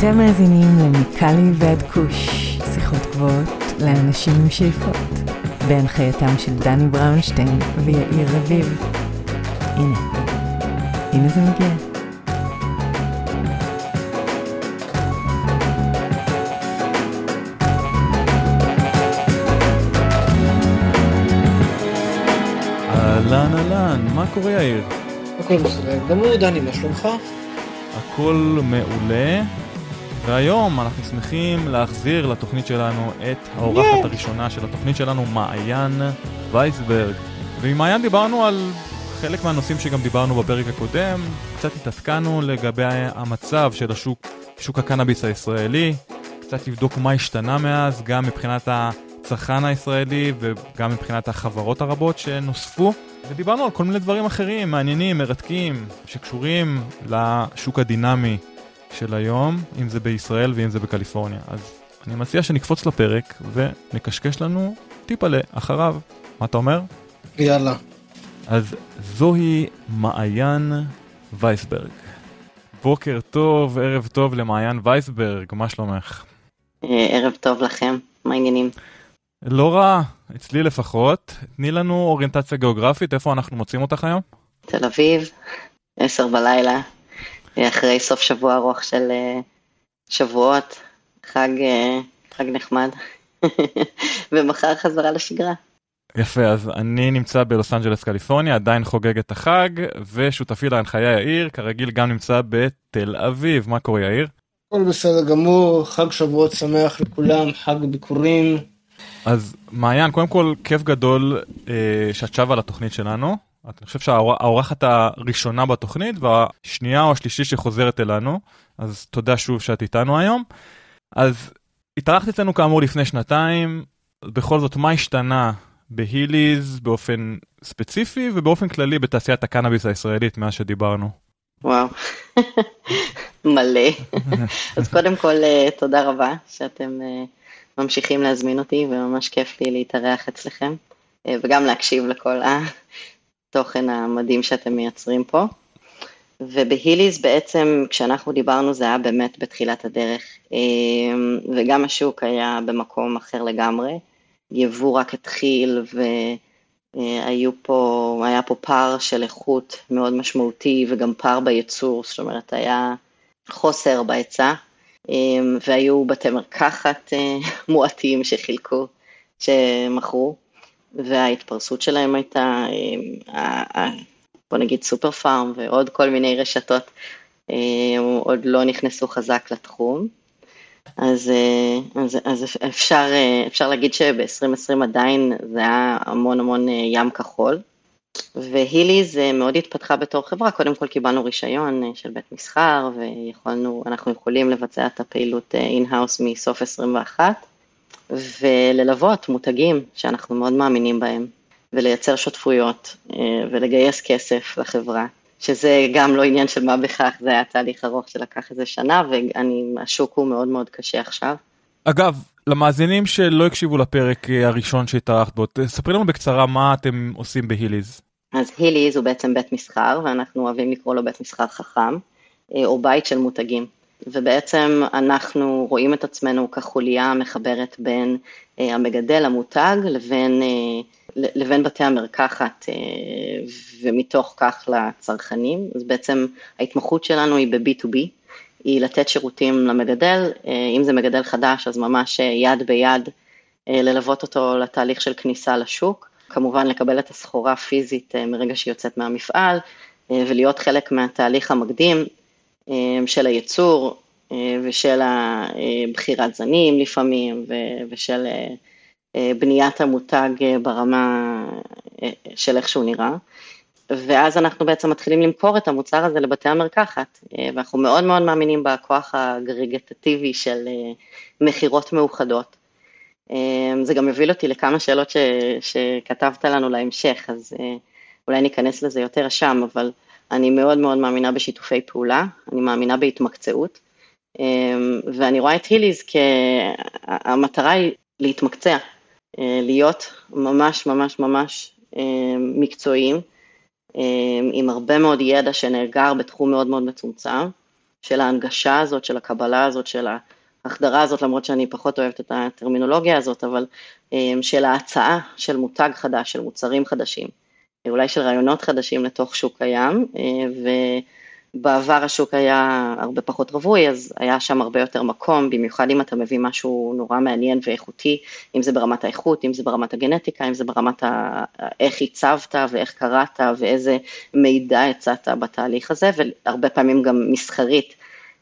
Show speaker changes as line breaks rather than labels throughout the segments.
אתם מאזינים למיקלי ועד כוש, שיחות גבוהות לאנשים עם שאיפות, בהנחייתם של דני בראונשטיין ויאיר רביב. הנה, הנה זה מגיע.
אהלן אהלן, מה קורה יאיר?
הכל בסדר גמור, דני, מה שלומך?
הכל מעולה, והיום אנחנו שמחים להחזיר לתוכנית שלנו את האורחת הראשונה של התוכנית שלנו, מעיין וייסברג. ועם מעיין דיברנו על חלק מהנושאים שגם דיברנו בפרק הקודם, קצת התעדכנו לגבי המצב של השוק, שוק הקנאביס הישראלי, קצת לבדוק מה השתנה מאז, גם מבחינת הצרכן הישראלי וגם מבחינת החברות הרבות שנוספו. ודיברנו על כל מיני דברים אחרים, מעניינים, מרתקים, שקשורים לשוק הדינמי של היום, אם זה בישראל ואם זה בקליפורניה. אז אני מציע שנקפוץ לפרק ונקשקש לנו טיפה לאחריו. מה אתה אומר?
יאללה.
אז זוהי מעיין וייסברג. בוקר טוב, ערב טוב למעיין וייסברג, מה שלומך?
אה, ערב טוב לכם, מה העניינים?
לא רע, אצלי לפחות. תני לנו אוריינטציה גיאוגרפית, איפה אנחנו מוצאים אותך היום?
תל אביב, עשר בלילה, אחרי סוף שבוע ארוך של אה, שבועות, חג, אה, חג נחמד, ומחר חזרה לשגרה.
יפה, אז אני נמצא בלוס אנג'לס קליפורניה, עדיין חוגג את החג, ושותפי להנחיה יאיר, כרגיל גם נמצא בתל אביב. מה קורה יאיר?
הכל בסדר גמור, חג שבועות שמח לכולם, חג ביקורים.
אז מעיין, קודם כל, כיף גדול אה, שאת שבה לתוכנית שלנו. אני חושב שהאורחת הראשונה בתוכנית והשנייה או השלישית שחוזרת אלינו, אז תודה שוב שאת איתנו היום. אז התארחת אצלנו כאמור לפני שנתיים, בכל זאת מה השתנה בהיליז באופן ספציפי ובאופן כללי בתעשיית הקנאביס הישראלית מאז שדיברנו?
וואו, מלא. אז קודם כל, אה, תודה רבה שאתם אה, ממשיכים להזמין אותי, וממש כיף לי להתארח אצלכם, אה, וגם להקשיב לכל התוכן המדהים שאתם מייצרים פה. ובהיליז בעצם, כשאנחנו דיברנו זה היה באמת בתחילת הדרך, וגם השוק היה במקום אחר לגמרי. יבוא רק התחיל והיו פה, היה פה פער של איכות מאוד משמעותי וגם פער בייצור, זאת אומרת היה חוסר בהיצע והיו בתי מרקחת אה, מועטים שחילקו, שמכרו וההתפרסות שלהם הייתה, בוא נגיד סופר פארם ועוד כל מיני רשתות עוד לא נכנסו חזק לתחום. אז, אה, אז, אז אפשר, אה, אפשר להגיד שב-2020 עדיין זה היה המון המון אה, ים כחול. והיליז מאוד התפתחה בתור חברה, קודם כל קיבלנו רישיון של בית מסחר ויכולנו, אנחנו יכולים לבצע את הפעילות in-house מסוף 21 וללוות מותגים שאנחנו מאוד מאמינים בהם ולייצר שותפויות ולגייס כסף לחברה. שזה גם לא עניין של מה בכך, זה היה תהליך ארוך שלקח איזה שנה, והשוק הוא מאוד מאוד קשה עכשיו.
אגב, למאזינים שלא הקשיבו לפרק אה, הראשון שהתארחת בו, תספרי לנו בקצרה מה אתם עושים בהיליז.
אז היליז הוא בעצם בית מסחר, ואנחנו אוהבים לקרוא לו בית מסחר חכם, אה, או בית של מותגים. ובעצם אנחנו רואים את עצמנו כחוליה מחברת בין אה, המגדל, המותג, לבין לבין בתי המרקחת אה, ומתוך כך לצרכנים, אז בעצם ההתמחות שלנו היא ב-B2B, היא לתת שירותים למגדל, אה, אם זה מגדל חדש אז ממש אה, יד ביד ללוות אותו לתהליך של כניסה לשוק, כמובן לקבל את הסחורה פיזית מרגע שהיא יוצאת מהמפעל ולהיות חלק מהתהליך המקדים של הייצור ושל בחירת זנים לפעמים ושל אה, בניית המותג אה, ברמה אה, של איך שהוא נראה. ואז אנחנו בעצם מתחילים למכור את המוצר הזה לבתי המרקחת, ואנחנו מאוד מאוד מאמינים בכוח הגריגטטיבי של מכירות מאוחדות. זה גם יוביל אותי לכמה שאלות ש, שכתבת לנו להמשך, אז אולי ניכנס לזה יותר שם, אבל אני מאוד מאוד מאמינה בשיתופי פעולה, אני מאמינה בהתמקצעות, ואני רואה את היליז כהמטרה היא להתמקצע, אה, להיות ממש ממש ממש אה, מקצועיים, אה, עם הרבה מאוד ידע שנאגר בתחום מאוד מאוד מצומצם, של ההנגשה הזאת, של הקבלה הזאת, של ההחדרה הזאת, למרות שאני פחות אוהבת את הטרמינולוגיה הזאת, אבל של ההצעה של מותג חדש, של מוצרים חדשים, אולי של רעיונות חדשים לתוך שוק קיים, ו... בעבר השוק היה הרבה פחות רווי, אז היה שם הרבה יותר מקום, במיוחד אם אתה מביא משהו נורא מעניין ואיכותי, אם זה ברמת האיכות, אם זה ברמת הגנטיקה, אם זה ברמת ה... איך הצבת ואיך קראת ואיזה מידע הצעת בתהליך הזה, והרבה פעמים גם מסחרית,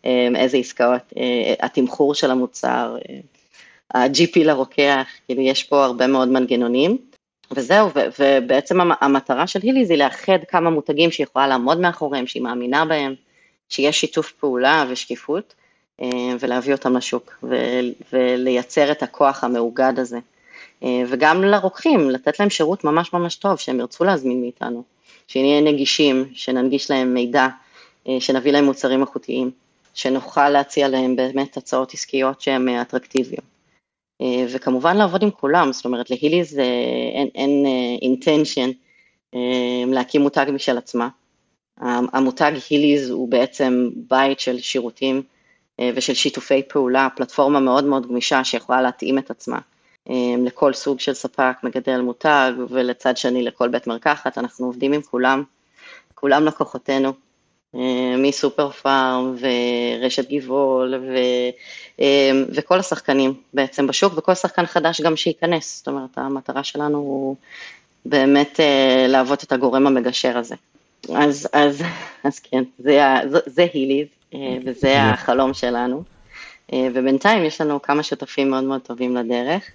אה, איזה עסקאות, אה, התמחור של המוצר, אה, ה-GP לרוקח, כאילו יש פה הרבה מאוד מנגנונים. וזהו, ו- ובעצם המטרה של היליז היא לאחד כמה מותגים שהיא יכולה לעמוד מאחוריהם, שהיא מאמינה בהם, שיש שיתוף פעולה ושקיפות, אה, ולהביא אותם לשוק, ו- ולייצר את הכוח המאוגד הזה. אה, וגם לרוקחים, לתת להם שירות ממש ממש טוב, שהם ירצו להזמין מאיתנו, שנהיה נגישים, שננגיש להם מידע, אה, שנביא להם מוצרים איכותיים, שנוכל להציע להם באמת הצעות עסקיות שהן אטרקטיביות. אה, וכמובן לעבוד עם כולם, זאת אומרת להיליז אין, אין אינטנשן אה, אה, להקים מותג משל עצמה. המותג היליז הוא בעצם בית של שירותים ושל שיתופי פעולה, פלטפורמה מאוד מאוד גמישה שיכולה להתאים את עצמה לכל סוג של ספק, מגדל מותג ולצד שני לכל בית מרקחת, אנחנו עובדים עם כולם, כולם לקוחותינו. אה, מסופר פארם ורשת גבעול ו, אה, וכל השחקנים בעצם בשוק וכל שחקן חדש גם שייכנס, זאת אומרת המטרה שלנו הוא באמת אה, להוות את הגורם המגשר הזה. אז, אז, אז כן, זה, זה היליז וזה החלום שלנו ובינתיים יש לנו כמה שותפים מאוד מאוד טובים לדרך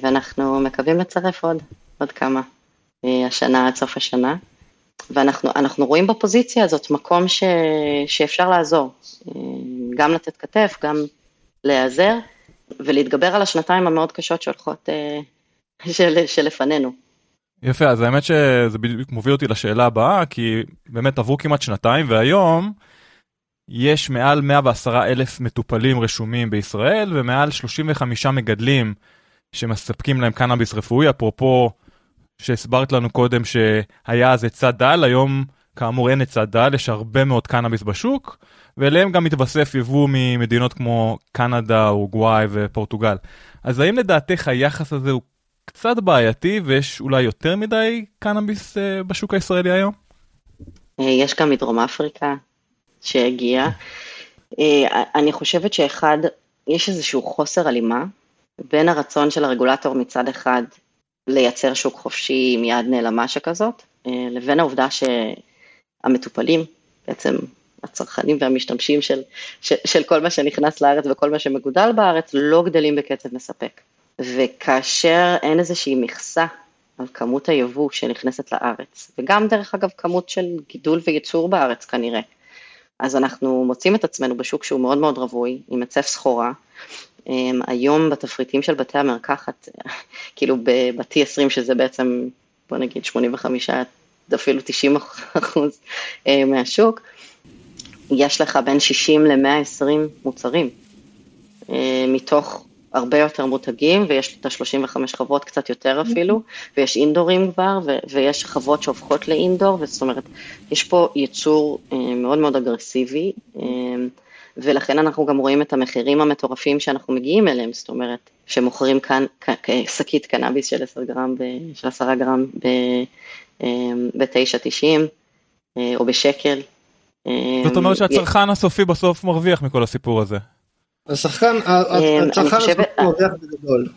ואנחנו מקווים לצרף עוד, עוד כמה השנה עד סוף השנה. ואנחנו רואים בפוזיציה הזאת מקום ש, שאפשר לעזור, גם לתת כתף, גם להיעזר, ולהתגבר על השנתיים המאוד קשות שהולכות, אה, של, שלפנינו.
יפה, אז האמת שזה בדיוק מוביל אותי לשאלה הבאה, כי באמת עברו כמעט שנתיים, והיום יש מעל 110 אלף מטופלים רשומים בישראל, ומעל 35 מגדלים שמספקים להם קנאביס רפואי, אפרופו שהסברת לנו קודם שהיה אז היצע דל, היום כאמור אין היצע דל, יש הרבה מאוד קנאביס בשוק, ואליהם גם מתווסף יבוא ממדינות כמו קנדה, אורוגוואי ופורטוגל. אז האם לדעתך היחס הזה הוא קצת בעייתי ויש אולי יותר מדי קנאביס uh, בשוק הישראלי היום?
אה, יש גם מדרום אפריקה שהגיע. אה, אני חושבת שאחד, יש איזשהו חוסר הלימה בין הרצון של הרגולטור מצד אחד לייצר שוק חופשי עם יד נעלמה שכזאת, אה, לבין העובדה שהמטופלים, בעצם הצרכנים והמשתמשים של, של, של כל מה שנכנס לארץ וכל מה שמגודל בארץ, לא גדלים בקצב מספק. וכאשר אין איזושהי מכסה על כמות היבוא שנכנסת לארץ, וגם דרך אגב כמות של גידול וייצור בארץ כנראה, אז אנחנו מוצאים את עצמנו בשוק שהוא מאוד מאוד רווי, עם היצף סחורה, היום בתפריטים של בתי המרקחת, כאילו ב-T20 שזה בעצם, בוא נגיד 85, אפילו 90 אחוז אה, מהשוק, יש לך בין 60 ל-120 מוצרים, אה, מתוך הרבה יותר מותגים, ויש את ה-35 חברות קצת יותר אפילו, ויש אינדורים כבר, ויש חוות שהופכות לאינדור, זאת אומרת, יש פה ייצור אה, מאוד מאוד אגרסיבי. ולכן אנחנו גם רואים את המחירים המטורפים שאנחנו מגיעים אליהם, זאת אומרת, שמוכרים כאן שקית קנאביס של 10 גרם, ב, של 10 גרם ב-9.90 אמ, אה, או בשקל.
זאת אומרת אמ, שהצרכן הסופי בסוף מרוויח מכל הסיפור הזה.
השחקן, אמ, הצרכן הסופי מרוויח בגדול.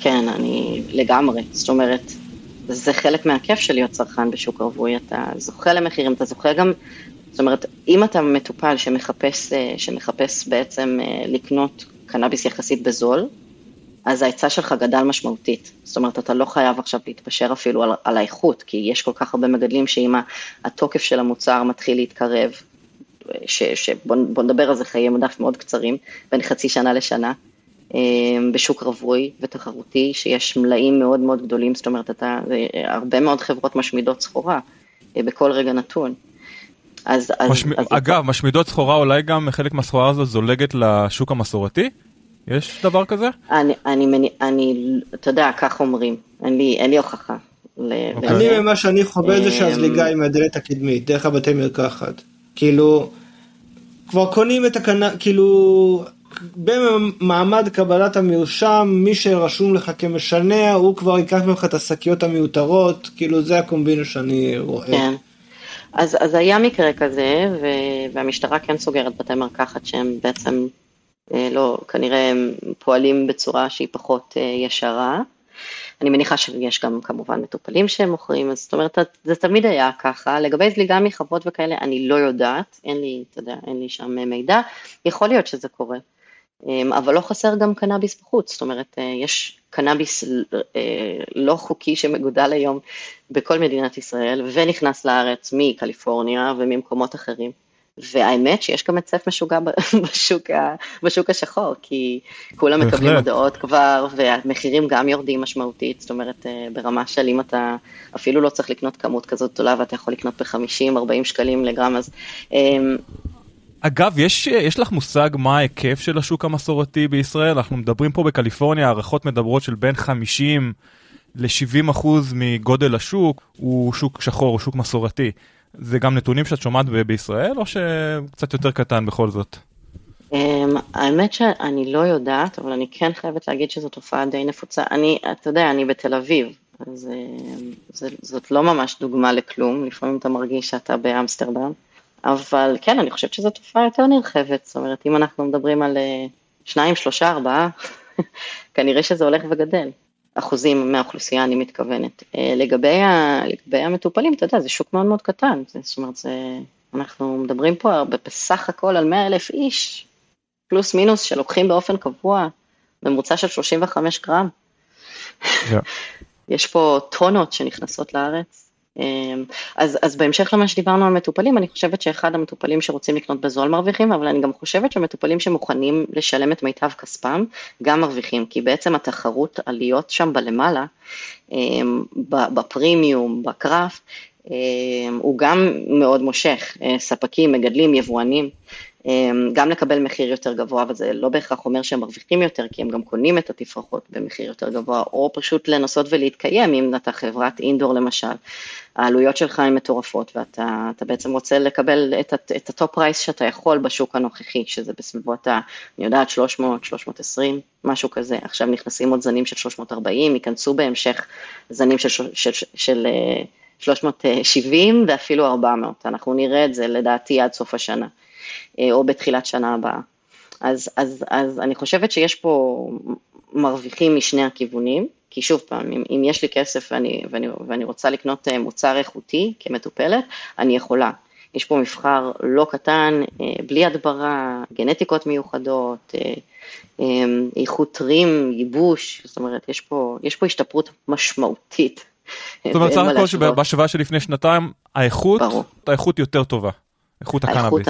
כן, אני לגמרי, זאת אומרת, זה חלק מהכיף של להיות צרכן בשוק רווי, אתה זוכה למחירים, אתה זוכה גם זאת אומרת, אם אתה מטופל שמחפש, אה, שמחפש בעצם אה, לקנות קנאביס יחסית בזול, אז ההיצע שלך גדל משמעותית. זאת אומרת, אתה לא חייב עכשיו להתפשר אפילו על, על האיכות, כי יש כל כך הרבה מגדלים שאם התוקף של המוצר מתחיל להתקרב, שבוא נדבר על זה חיי מדף מאוד קצרים, בין חצי שנה לשנה, אה, בשוק רווי ותחרותי, שיש מלאים מאוד מאוד גדולים, זאת אומרת, אתה, הרבה מאוד חברות משמידות סחורה בכל רגע נתון.
אז... אז, משמ... אז אגב, אז... משמידות סחורה אולי גם חלק מהסחורה הזאת זולגת לשוק המסורתי? יש דבר כזה?
אני, אני, אני, אני אתה יודע, כך אומרים, אין לי, אין לי הוכחה.
Okay. אוקיי. אני, ממה שאני חווה זה שהזליגה היא מהדלת הקדמית, דרך הבתי מרקחת. כאילו, כבר קונים את הקנה, כאילו, במעמד קבלת המרשם, מי שרשום לך כמשנע, הוא כבר ייקח ממך את השקיות המיותרות, כאילו זה הקומבינה שאני רואה.
כן. אז, אז היה מקרה כזה, ו, והמשטרה כן סוגרת בתי מרקחת שהם בעצם אה, לא, כנראה הם פועלים בצורה שהיא פחות אה, ישרה. אני מניחה שיש גם כמובן מטופלים שהם מוכרים, אז זאת אומרת, זה תמיד היה ככה. לגבי זליגה מחוות וכאלה, אני לא יודעת, אין לי, אתה יודע, אין לי שם מידע, יכול להיות שזה קורה. אמ, אבל לא חסר גם קנאביס בחוץ, זאת אומרת, אה, יש קנאביס אה, לא חוקי שמגודל היום בכל מדינת ישראל, ונכנס לארץ מקליפורניה וממקומות אחרים. והאמת שיש גם היצף משוגע בשוק, בשוק השחור, כי כולם מקבלים הודעות כבר, והמחירים גם יורדים משמעותית, זאת אומרת, אה, ברמה של אם אתה אפילו לא צריך לקנות כמות כזאת גדולה, ואתה יכול לקנות ב-50-40 שקלים לגרם, אז... אמ,
אגב, יש, יש לך מושג מה ההיקף של השוק המסורתי בישראל? אנחנו מדברים פה בקליפורניה, הערכות מדברות של בין 50 ל-70 אחוז מגודל השוק הוא שוק שחור, הוא שוק מסורתי. זה גם נתונים שאת שומעת בישראל, או שקצת יותר קטן בכל זאת?
Um, האמת שאני לא יודעת, אבל אני כן חייבת להגיד שזו תופעה די נפוצה. אני, אתה יודע, אני בתל אביב, אז uh, זאת לא ממש דוגמה לכלום, לפעמים אתה מרגיש שאתה באמסטרדם, אבל כן, אני חושבת שזו תופעה יותר נרחבת, זאת אומרת, אם אנחנו מדברים על uh, שניים, שלושה, ארבעה, כנראה שזה הולך וגדל. אחוזים מהאוכלוסייה, אני מתכוונת. אה, לגבי, ה, לגבי המטופלים, אתה יודע, זה שוק מאוד מאוד קטן, זאת אומרת, זה, אנחנו מדברים פה בסך הכל על 100 אלף איש, פלוס מינוס, שלוקחים באופן קבוע, ממוצע של 35 גרם. Yeah. יש פה טונות שנכנסות לארץ. אמ, אז, אז בהמשך למה שדיברנו על מטופלים, אני חושבת שאחד המטופלים שרוצים לקנות בזול מרוויחים, אבל אני גם חושבת שמטופלים שמוכנים לשלם את מיטב כספם, גם מרוויחים, כי בעצם התחרות על להיות שם בלמעלה, אמ, בפרימיום, בקראפט, אמ, הוא גם מאוד מושך, אה, ספקים, מגדלים, יבואנים. אמ, גם לקבל מחיר יותר גבוה, אבל זה לא בהכרח אומר שהם מרוויחים יותר, כי הם גם קונים את התפרחות במחיר יותר גבוה, או פשוט לנסות ולהתקיים, אם אתה חברת indoor למשל, העלויות שלך הן מטורפות, ואתה בעצם רוצה לקבל את, את ה top price שאתה יכול בשוק הנוכחי, שזה בסביבות ה... אני יודעת, 300, 320, משהו כזה. עכשיו נכנסים עוד זנים של 340, ייכנסו בהמשך זנים של, של, של, של 370 אה, ואפילו 400, אנחנו נראה את זה לדעתי עד סוף השנה. אה, או בתחילת שנה הבאה. אז, אז, אז אני חושבת שיש פה מרוויחים משני הכיוונים, כי שוב פעם, אם, אם יש לי כסף ואני, ואני, ואני רוצה לקנות אה, מוצר איכותי כמטופלת, אני יכולה. יש פה מבחר לא קטן, אה, בלי הדברה, גנטיקות מיוחדות, איכות טרים, ייבוש, זאת אומרת, יש פה, יש פה השתפרות משמעותית.
זאת אומרת, סך הכל שבהשוואה של לפני שנתיים, האיכות, האיכות יותר טובה. איכות הקנאביס.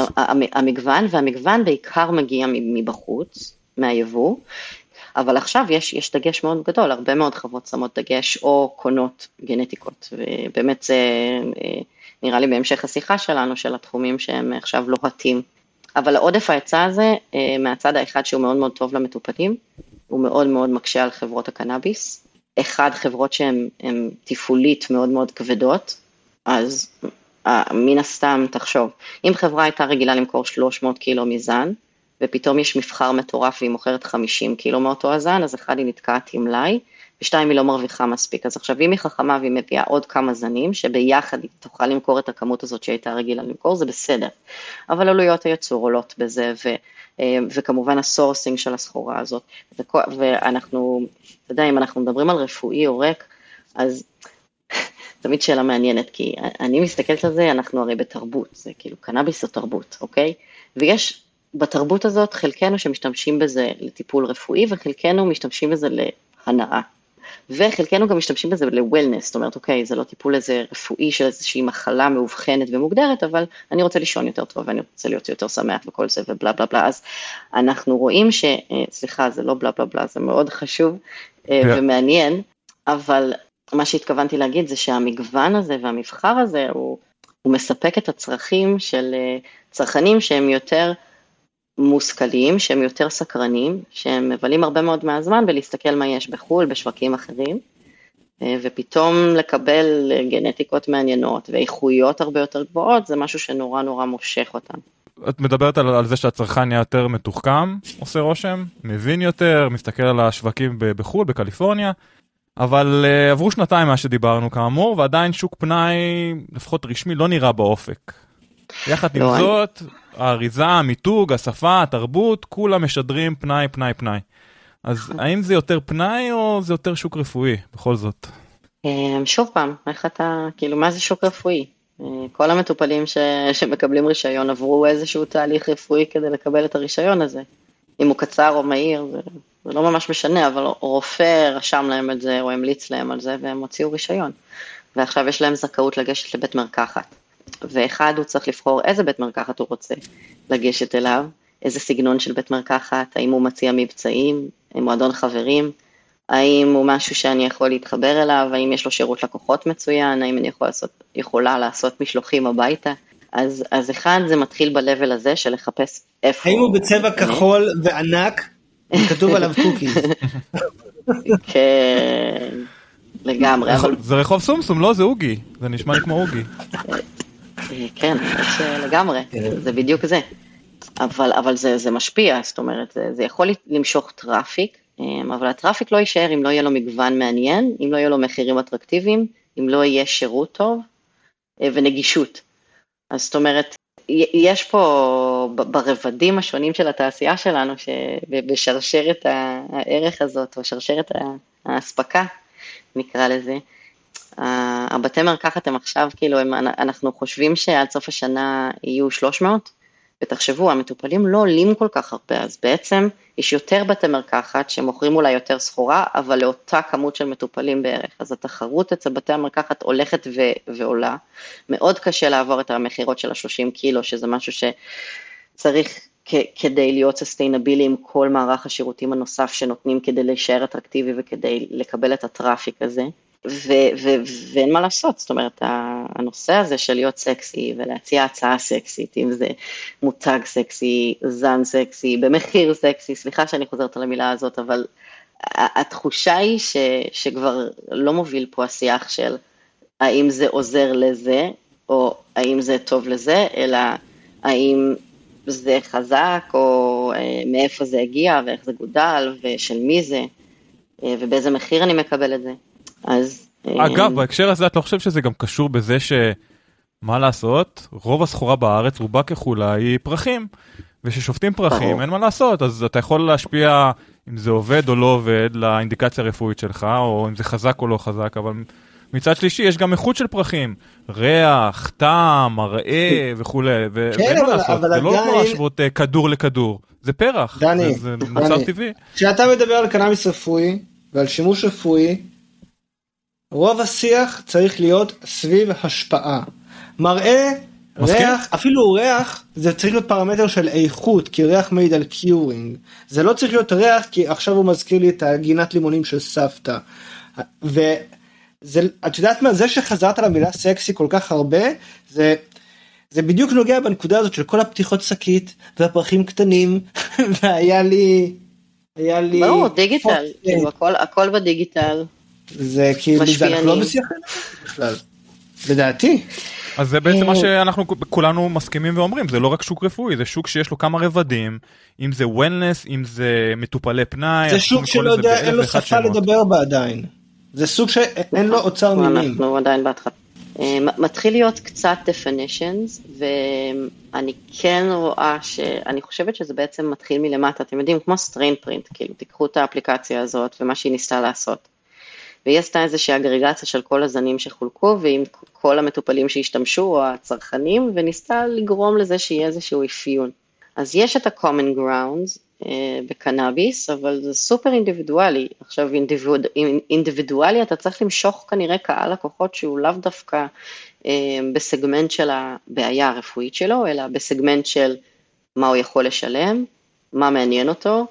המגוון, והמגוון בעיקר מגיע מבחוץ, מהיבוא, אבל עכשיו יש, יש דגש מאוד גדול, הרבה מאוד חברות שמות דגש או קונות גנטיקות, ובאמת זה אה, נראה לי בהמשך השיחה שלנו, של התחומים שהם עכשיו לוהטים. אבל עודף ההיצע הזה, אה, מהצד האחד שהוא מאוד מאוד טוב למטופלים, הוא מאוד מאוד מקשה על חברות הקנאביס. אחד, חברות שהן תפעולית מאוד מאוד כבדות, אז מן הסתם, תחשוב, אם חברה הייתה רגילה למכור 300 קילו מזן, ופתאום יש מבחר מטורף והיא מוכרת 50 קילו מאותו הזן, אז אחד היא נתקעת עם מלאי, ושתיים היא לא מרוויחה מספיק. אז עכשיו אם היא חכמה והיא מביאה עוד כמה זנים, שביחד היא תוכל למכור את הכמות הזאת שהייתה רגילה למכור, זה בסדר. אבל עלויות הייצור עולות בזה, ו, אה, וכמובן ה sourcing של הסחורה הזאת. ואנחנו, אתה יודע, אם אנחנו מדברים על רפואי או rec, אז תמיד שאלה מעניינת, כי אני מסתכלת על זה, אנחנו הרי בתרבות, זה כאילו קנאביס זו תרבות, אוקיי? ויש בתרבות הזאת חלקנו שמשתמשים בזה לטיפול רפואי וחלקנו משתמשים בזה להנאה. וחלקנו גם משתמשים בזה ל-wellness, זאת אומרת, אוקיי, זה לא טיפול איזה רפואי של איזושהי מחלה מאובחנת ומוגדרת, אבל אני רוצה לישון יותר טוב ואני רוצה להיות יותר שמח וכל זה ובלה בלה בלה, אז אנחנו רואים ש... אה, סליחה, זה לא בלה בלה בלה, זה מאוד חשוב yeah. אה, ומעניין, אבל מה שהתכוונתי להגיד זה שהמגוון הזה והמבחר הזה הוא, הוא מספק את הצרכים של אה, צרכנים שהם יותר מושכלים, שהם יותר סקרנים, שהם מבלים הרבה מאוד מהזמן בלהסתכל מה יש בחו"ל, בשווקים אחרים, אה, ופתאום לקבל גנטיקות מעניינות ואיכויות הרבה יותר גבוהות, זה משהו שנורא נורא מושך אותם.
את מדברת על, על זה שהצרכן נהיה יותר מתוחכם, עושה רושם, מבין יותר, מסתכל על השווקים בחו"ל, בקליפורניה, אבל uh, עברו שנתיים מאז שדיברנו כאמור, ועדיין שוק פנאי, לפחות רשמי, לא נראה באופק. יחד עם לא, זאת. האריזה, המיתוג, השפה, התרבות, כולם משדרים פנאי, פנאי, פנאי. אז האם זה יותר פנאי או זה יותר שוק רפואי, בכל זאת?
אמ, שוב פעם, איך אתה, כאילו, מה זה שוק רפואי? אה, כל המטופלים ש, שמקבלים רישיון עברו איזשהו תהליך רפואי כדי לקבל את הרישיון הזה. אם הוא קצר או מהיר, זה, זה לא ממש משנה, אבל רופא רשם להם את זה או המליץ להם על זה והם הוציאו רישיון. ועכשיו יש להם זכאות לגשת לבית מרקחת. ואחד הוא צריך לבחור איזה בית מרקחת הוא רוצה לגשת אליו, איזה סגנון של בית מרקחת, האם הוא מציע מבצעים, מועדון חברים, האם הוא משהו שאני יכול להתחבר אליו, האם יש לו שירות לקוחות מצוין, האם אני יכול לעשות, יכולה לעשות משלוחים הביתה. אז, אז אחד זה מתחיל ב-level הזה של לחפש איפה...
האם הוא בצבע כחול וענק, כתוב עליו קוקיז.
כן, לגמרי.
זה רחוב סומסום, לא? זה אוגי. זה נשמע לי כמו אוגי.
כן, לגמרי, כן. זה בדיוק זה. אבל, אבל זה, זה משפיע, זאת אומרת, זה, זה יכול למשוך traffic, אמ, אבל ה traffic לא יישאר אם לא יהיה לו מגוון מעניין, אם לא יהיו לו מחירים אטרקטיביים, אם לא יהיה שירות טוב אה, ונגישות. אז זאת אומרת, יש פה ברבדים השונים של התעשייה שלנו, בשרשרת הערך הזאת, או שרשרת האספקה, נקרא לזה, הבתי מרקחת הם עכשיו, כאילו, הם, אנחנו חושבים שעד סוף השנה יהיו 300, ותחשבו, המטופלים לא עולים כל כך הרבה, אז בעצם יש יותר בתי מרקחת שמוכרים אולי יותר סחורה, אבל לאותה כמות של מטופלים בערך. אז התחרות אצל בתי המרקחת הולכת ו- ועולה. מאוד קשה לעבור את המכירות של ה-30 קילו, שזה משהו שצריך כ- כדי להיות sustainable עם כל מערך השירותים הנוסף שנותנים כדי להישאר אטרקטיבי וכדי לקבל את ה traffic הזה. ואין מה לעשות, זאת אומרת, הנושא הזה של להיות סקסי ולהציע הצעה סקסית, אם זה מותג סקסי, זן סקסי, במחיר סקסי, סליחה שאני חוזרת על המילה הזאת, אבל התחושה היא ש, שכבר לא מוביל פה השיח של האם זה עוזר לזה, או האם זה טוב לזה, אלא האם זה חזק, או אה, מאיפה זה הגיע, ואיך זה גודל, ושל מי זה, אה, ובאיזה מחיר אני מקבל את זה. אז...
אגב, אה, בהקשר הזה את לא חושב שזה גם קשור בזה ש... מה לעשות, רוב הסחורה בארץ, רובה ככולה, היא פרחים. וכששופטים פרחים, אין מה לעשות, אז אתה יכול להשפיע אם זה עובד או לא עובד לאינדיקציה הרפואית שלך, או אם זה חזק או לא חזק, אבל מצד שלישי יש גם איכות של פרחים, ריח, טעם, מראה וכולי, כן, ואין מה לעשות, זה לא כמו להשוות אה, כדור לכדור, זה פרח, דני, זה מצב טבעי.
כשאתה מדבר על קנאביס רפואי ועל שימוש רפואי, רוב השיח צריך להיות סביב השפעה. מראה, מסכים? ריח, אפילו ריח, זה צריך להיות פרמטר של איכות, כי ריח מעיד על curing. זה לא צריך להיות ריח, כי עכשיו הוא מזכיר לי את הגינת לימונים של סבתא. וזה, את יודעת מה, זה שחזרת על המילה סקסי כל כך הרבה, זה... זה בדיוק נוגע בנקודה הזאת של כל הפתיחות שקית והפרחים קטנים והיה לי היה לי
ברור דיגיטל כאילו הכל הכל בדיגיטל
זה כאילו, זה אנחנו לא בשיח בכלל, לדעתי.
אז זה בעצם מה אה, שאנחנו כולנו מסכימים ואומרים, זה לא רק שוק רפואי, זה שוק שיש לו כמה רבדים, אם זה וולנס, אם זה מטופלי פנאי.
זה שוק שלא יודע, אין לו שפה לדבר בה עדיין. זה סוג שאין לו אוצר מילים.
אנחנו עדיין בהתחלה. אה, מתחיל להיות קצת definitions, ואני כן רואה שאני חושבת שזה בעצם מתחיל מלמטה, אתם יודעים, כמו strain print, כאילו, תיקחו את האפליקציה הזאת ומה שהיא ניסתה לעשות. והיא עשתה איזושהי אגרגציה של כל הזנים שחולקו ועם כל המטופלים שהשתמשו או הצרכנים וניסתה לגרום לזה שיהיה איזשהו אפיון. אז יש את ה-common grounds אה, בקנאביס, אבל זה סופר אינדיבידואלי. עכשיו אינדיביד, אינדיבידואלי אתה צריך למשוך כנראה קהל לקוחות שהוא לאו דווקא אה, בסגמנט של הבעיה הרפואית שלו, אלא בסגמנט של מה הוא יכול לשלם, מה מעניין אותו,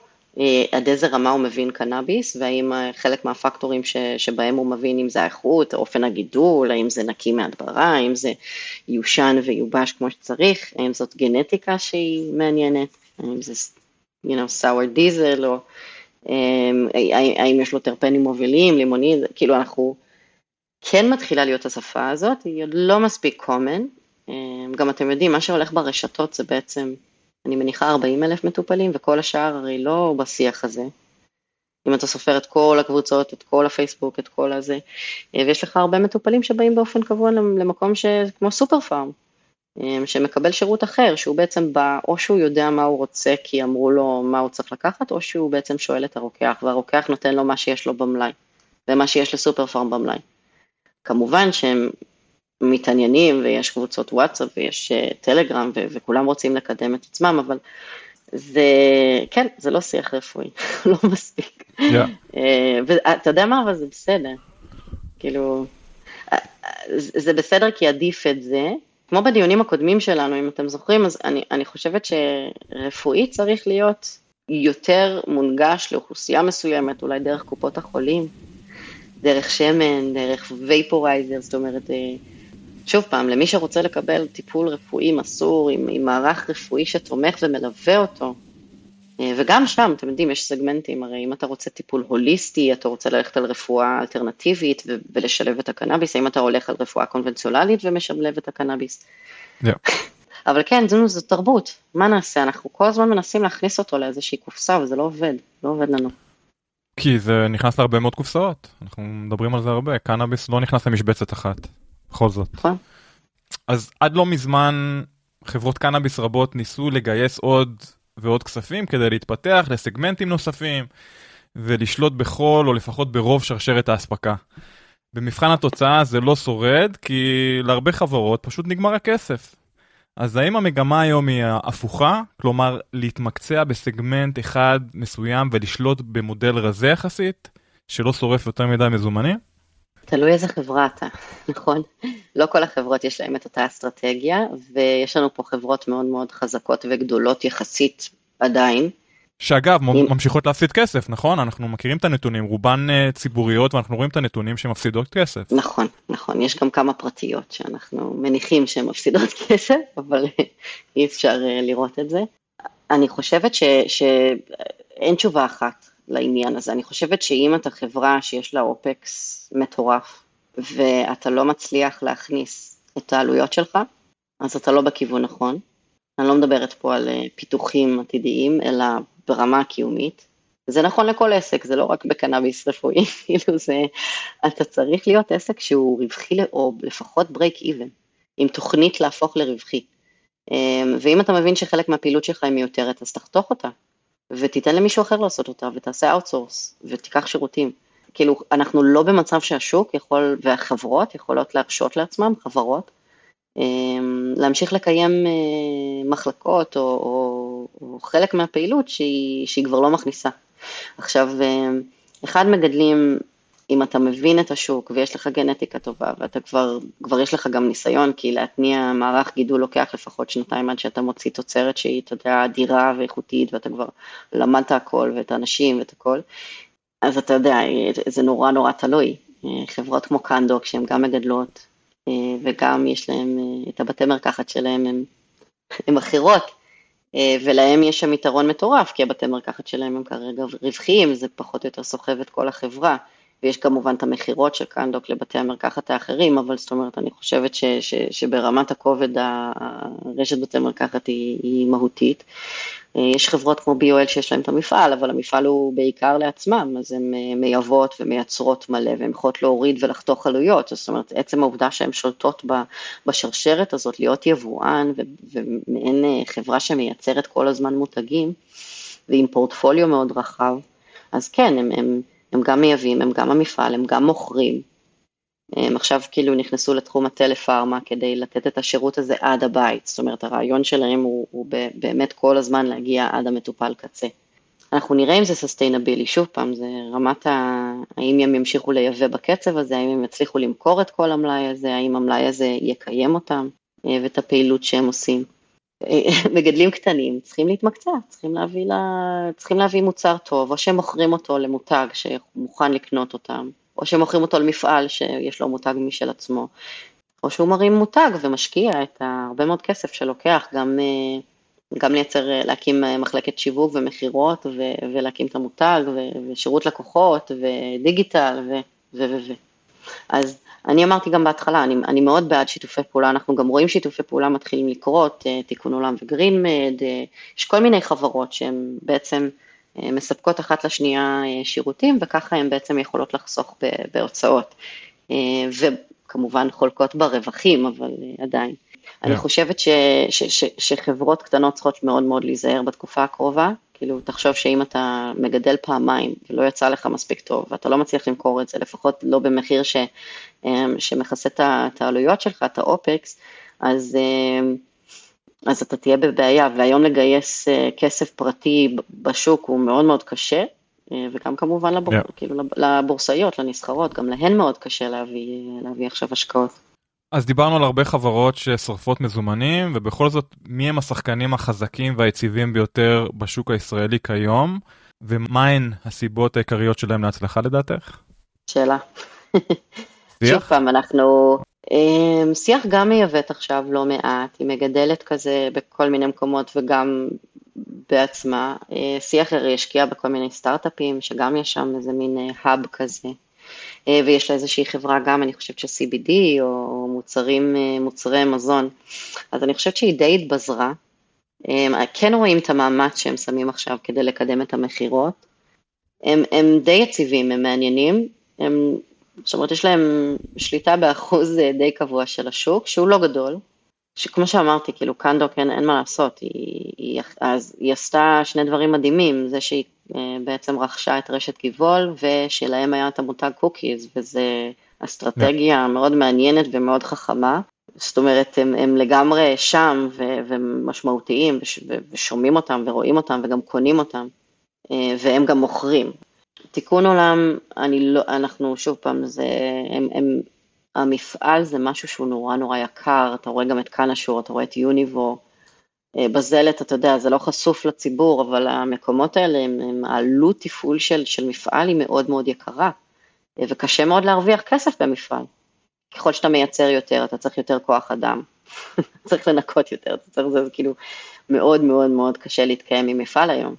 עד איזה רמה הוא מבין קנאביס, והאם אה, חלק מהפקטורים ש, שבהם הוא מבין אם זה האיכות, אופן הגידול, האם זה נקי מהדברה, האם זה יושן ויובש כמו שצריך, האם זאת גנטיקה שהיא מעניינת, האם זה, you know, sour diesel, או um, האם יש לו טרפנים מובילים, לימוני, כאילו אנחנו, כן מתחילה להיות השפה הזאת, היא עוד לא מספיק common, um, גם אתם יודעים, מה שהולך ברשתות זה בעצם, אני מניחה 40 אלף מטופלים, וכל השאר הרי לא בשיח הזה. אם אתה סופר את כל הקבוצות, את כל הפייסבוק, את כל הזה, אה, ויש לך הרבה מטופלים שבאים באופן קבוע למקום ש... כמו סופר פארם, אה, שמקבל שירות אחר, שהוא בעצם בא, או שהוא יודע מה הוא רוצה כי אמרו לו מה הוא צריך לקחת, או שהוא בעצם שואל את הרוקח, והרוקח נותן לו מה שיש לו במלאי, ומה שיש לסופר פארם במלאי. כמובן שהם מתעניינים ויש קבוצות וואטסאפ ויש טלגרם ו- וכולם רוצים לקדם את עצמם, אבל זה, כן, זה לא שיח רפואי, לא מספיק. Yeah. ואתה יודע מה, אבל זה בסדר. כאילו, זה בסדר כי עדיף את זה. כמו בדיונים הקודמים שלנו, אם אתם זוכרים, אז אני, אני חושבת שרפואי צריך להיות יותר מונגש לאוכלוסייה מסוימת, אולי דרך קופות החולים, דרך שמן, דרך וייפורייזר, זאת אומרת, אה, שוב פעם, למי שרוצה לקבל טיפול רפואי מסור, עם, עם מערך רפואי שתומך ומלווה אותו, אה, וגם שם, אתם יודעים, יש סגמנטים, הרי אם אתה רוצה טיפול הוליסטי, אתה רוצה ללכת על רפואה אלטרנטיבית ו- ולשלב את הקנאביס, האם אתה הולך על רפואה קונבנציונלית ומשלב את הקנאביס. Yeah. אבל כן, זו, זו תרבות, מה נעשה? אנחנו כל הזמן מנסים להכניס אותו לאיזושהי קופסה וזה לא עובד, לא עובד לנו.
כי זה נכנס להרבה מאוד קופסאות, אנחנו מדברים על זה הרבה, קנאביס לא נכנס למשבצת אחת. בכל זאת.
נכון.
אז עד לא מזמן חברות קנאביס רבות ניסו לגייס עוד ועוד כספים כדי להתפתח לסגמנטים נוספים ולשלוט בכל או לפחות ברוב שרשרת האספקה. במבחן התוצאה זה לא שורד כי להרבה חברות פשוט נגמר הכסף. אז האם המגמה היום היא הפוכה? כלומר להתמקצע בסגמנט אחד מסוים ולשלוט במודל רזה יחסית שלא שורף יותר מדי מזומנים?
תלוי איזה חברה אתה, נכון? לא כל החברות יש להן את אותה אסטרטגיה, ויש לנו פה חברות מאוד מאוד חזקות וגדולות יחסית עדיין.
שאגב, עם... ממשיכות להפסיד כסף, נכון? אנחנו מכירים את הנתונים, רובן uh, ציבוריות ואנחנו רואים את הנתונים שמפסידות כסף.
נכון, נכון, יש גם כמה פרטיות שאנחנו מניחים שהן מפסידות כסף, אבל אי אפשר uh, לראות את זה. אני חושבת שאין תשובה אחת. לעניין הזה. אני חושבת שאם אתה חברה שיש לה אופקס מטורף, ואתה לא מצליח להכניס את העלויות שלך, אז אתה לא בכיוון נכון. אני לא מדברת פה על אה, פיתוחים עתידיים, אלא ברמה הקיומית. זה נכון לכל עסק, זה לא רק בקנאביס רפואי, כאילו זה, אתה צריך להיות עסק שהוא רווחי, או לפחות break even, עם תוכנית להפוך לרווחי. אמ, ואם אתה מבין שחלק מהפעילות שלך היא מיותרת, אז תחתוך אותה. ותיתן למישהו אחר לעשות אותה, ותעשה outsource, ותיקח שירותים. כאילו, אנחנו לא במצב שהשוק יכול, והחברות יכולות להרשות לעצמם, חברות, אמ, להמשיך לקיים אה, מחלקות או, או, או חלק מהפעילות שהיא, שהיא כבר לא מכניסה. עכשיו, אה, אחד מגדלים אם אתה מבין את השוק ויש לך גנטיקה טובה ואתה כבר, כבר יש לך גם ניסיון, כי להתניע מערך גידול לוקח לפחות שנתיים עד שאתה מוציא תוצרת שהיא, אתה יודע, אדירה ואיכותית ואתה כבר למדת הכל ואת האנשים ואת הכל, אז אתה יודע, זה נורא נורא תלוי. חברות כמו קנדוק שהן גם מגדלות וגם יש להן את הבתי מרקחת שלהן, הן אחרות. ולהם יש שם יתרון מטורף, כי הבתי מרקחת שלהם הם כרגע רווחיים, זה פחות או יותר סוחב את כל החברה. ויש כמובן את המכירות של קנדוק לבתי המרקחת האחרים, אבל זאת אומרת, אני חושבת ש, ש, שברמת הכובד הרשת בתי מרקחת היא, היא מהותית. יש חברות כמו BOL שיש להם את המפעל, אבל המפעל הוא בעיקר לעצמם, אז הן אה, מייבאות ומייצרות מלא, והן יכולות להוריד ולחתוך עלויות, זאת אומרת, עצם העובדה שהן שולטות בשרשרת הזאת, להיות יבואן ומעין אה, חברה שמייצרת כל הזמן מותגים, ועם פורטפוליו מאוד רחב, אז כן, הם הם גם מייבאים, הם גם המפעל, הם גם מוכרים. הם עכשיו כאילו נכנסו לתחום הטלפארמה כדי לתת את השירות הזה עד הבית, זאת אומרת הרעיון שלהם הוא, הוא באמת כל הזמן להגיע עד המטופל קצה. אנחנו נראה אם זה sustainable, שוב פעם, זה רמת ה... האם הם ימשיכו לייבא בקצב הזה, האם הם יצליחו למכור את כל המלאי הזה, האם המלאי הזה יקיים אותם אה, ואת הפעילות שהם עושים. מגדלים קטנים צריכים להתמקצע, צריכים להביא, לה, צריכים להביא מוצר טוב, או שהם מוכרים אותו למותג שמוכן לקנות אותם, או שהם מוכרים אותו למפעל שיש לו מותג משל עצמו, או שהוא מרים מותג ומשקיע את הרבה מאוד כסף שלוקח גם, אה, גם לייצר, אה, להקים אה, מחלקת שיווק ומכירות ולהקים את המותג ושירות לקוחות ודיגיטל ו... ו... ו... ו... אז אני אמרתי גם בהתחלה, אני, אני מאוד בעד שיתופי פעולה, אנחנו גם רואים שיתופי פעולה מתחילים לקרות, תיקון עולם וגרינמד, יש כל מיני חברות שהן בעצם מספקות אחת לשנייה שירותים, וככה הן בעצם יכולות לחסוך בהוצאות. וכמובן חולקות ברווחים, אבל עדיין. אני חושבת ש, ש, ש, שחברות קטנות צריכות מאוד מאוד להיזהר בתקופה הקרובה, כאילו, תחשוב שאם אתה מגדל פעמיים ולא יצא לך מספיק טוב, ואתה לא מצליח למכור את זה, לפחות לא במחיר ש, אמ, שמכסה את העלויות שלך, את האופקס, אז, אמ, אז אתה תהיה בבעיה, והיום לגייס אה, כסף פרטי בשוק הוא מאוד מאוד קשה, אה, וגם כמובן לבור, yeah. כאילו, לבורסאיות, לנסחרות, גם להן מאוד קשה להביא, להביא עכשיו השקעות.
אז דיברנו על הרבה חברות ששורפות מזומנים, ובכל זאת, מי הם השחקנים החזקים והיציבים ביותר בשוק הישראלי כיום, ומהן הסיבות העיקריות שלהם להצלחה לדעתך?
שאלה. שוב פעם, אנחנו... אמ, שיח גם מייבאת עכשיו לא מעט, היא מגדלת כזה בכל מיני מקומות וגם בעצמה. אה, שיח הרי השקיע בכל מיני סטארט-אפים, שגם יש שם איזה מין האב אה, כזה. אה, ויש לה איזושהי חברה גם, אני חושבת ש-CBD או מוצרים, אה, מוצרי מזון, אז אני חושבת שהיא די התבזרה. אה, כן רואים את המאמץ שהם שמים עכשיו כדי לקדם את המכירות. הם, הם די יציבים, הם מעניינים, הם, זאת אומרת, יש להם שליטה באחוז די קבוע של השוק, שהוא לא גדול, שכמו שאמרתי, כאילו קנדוק אין, אין מה לעשות, היא, היא, אז היא עשתה שני דברים מדהימים, זה שהיא אה, בעצם רכשה את רשת גיבול, ושלהם היה את המותג קוקיז, וזה אסטרטגיה yeah. מאוד מעניינת ומאוד חכמה. זאת אומרת, הם, הם לגמרי שם ו, ומשמעותיים, וש, ושומעים אותם ורואים אותם וגם קונים אותם, אה, והם גם מוכרים. תיקון עולם, אני לא, אנחנו שוב פעם, זה, הם, הם, המפעל זה משהו שהוא נורא נורא יקר, אתה רואה גם את קנשור, אתה רואה את יוניבו, אה, בזלת, אתה יודע, זה לא חשוף לציבור, אבל המקומות האלה, הם, הם העלות תפעול של, של מפעל היא מאוד מאוד יקרה, אה, וקשה מאוד להרוויח כסף במפעל. ככל שאתה מייצר יותר, אתה צריך יותר כוח אדם, צריך לנקות יותר, אתה צריך, זה, זה כאילו מאוד מאוד מאוד קשה להתקיים עם מפעל היום.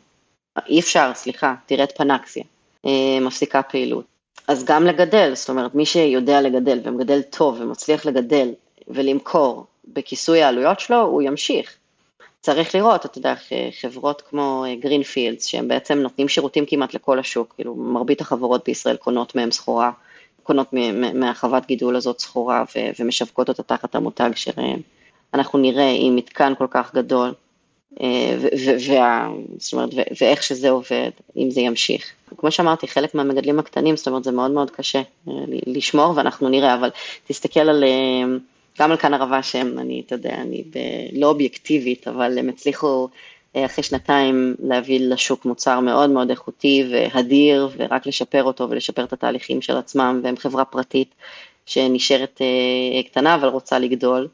אי אפשר, סליחה, תראה את פנקסיה, אה, מפסיקה פעילות. אז גם לגדל, זאת אומרת, מי שיודע לגדל ומגדל טוב ומצליח לגדל ולמכור בכיסוי העלויות שלו, הוא ימשיך. צריך לראות, אתה יודע, חברות כמו גרינפילדס, שהם בעצם נותנים שירותים כמעט לכל השוק, כאילו מרבית החברות בישראל קונות מהם סחורה, קונות מהחוות גידול הזאת סחורה ומשווקות אותה תחת המותג שלהם. אנחנו נראה עם מתקן כל כך גדול, אה, וה, זאת אומרת, ואיך שזה עובד, אם זה ימשיך. כמו שאמרתי, חלק מהמגדלים הקטנים, זאת אומרת, זה מאוד מאוד קשה אה, לשמור, ואנחנו נראה, אבל תסתכל על... אה, גם על כאן ערבה שהם, אני, אתה יודע, אני ב, לא אובייקטיבית, אבל הם הצליחו אה, אחרי שנתיים להביא לשוק מוצר מאוד מאוד איכותי והדיר, ורק לשפר אותו ולשפר את התהליכים של עצמם, והם חברה פרטית שנשארת אה, קטנה אבל רוצה לגדול,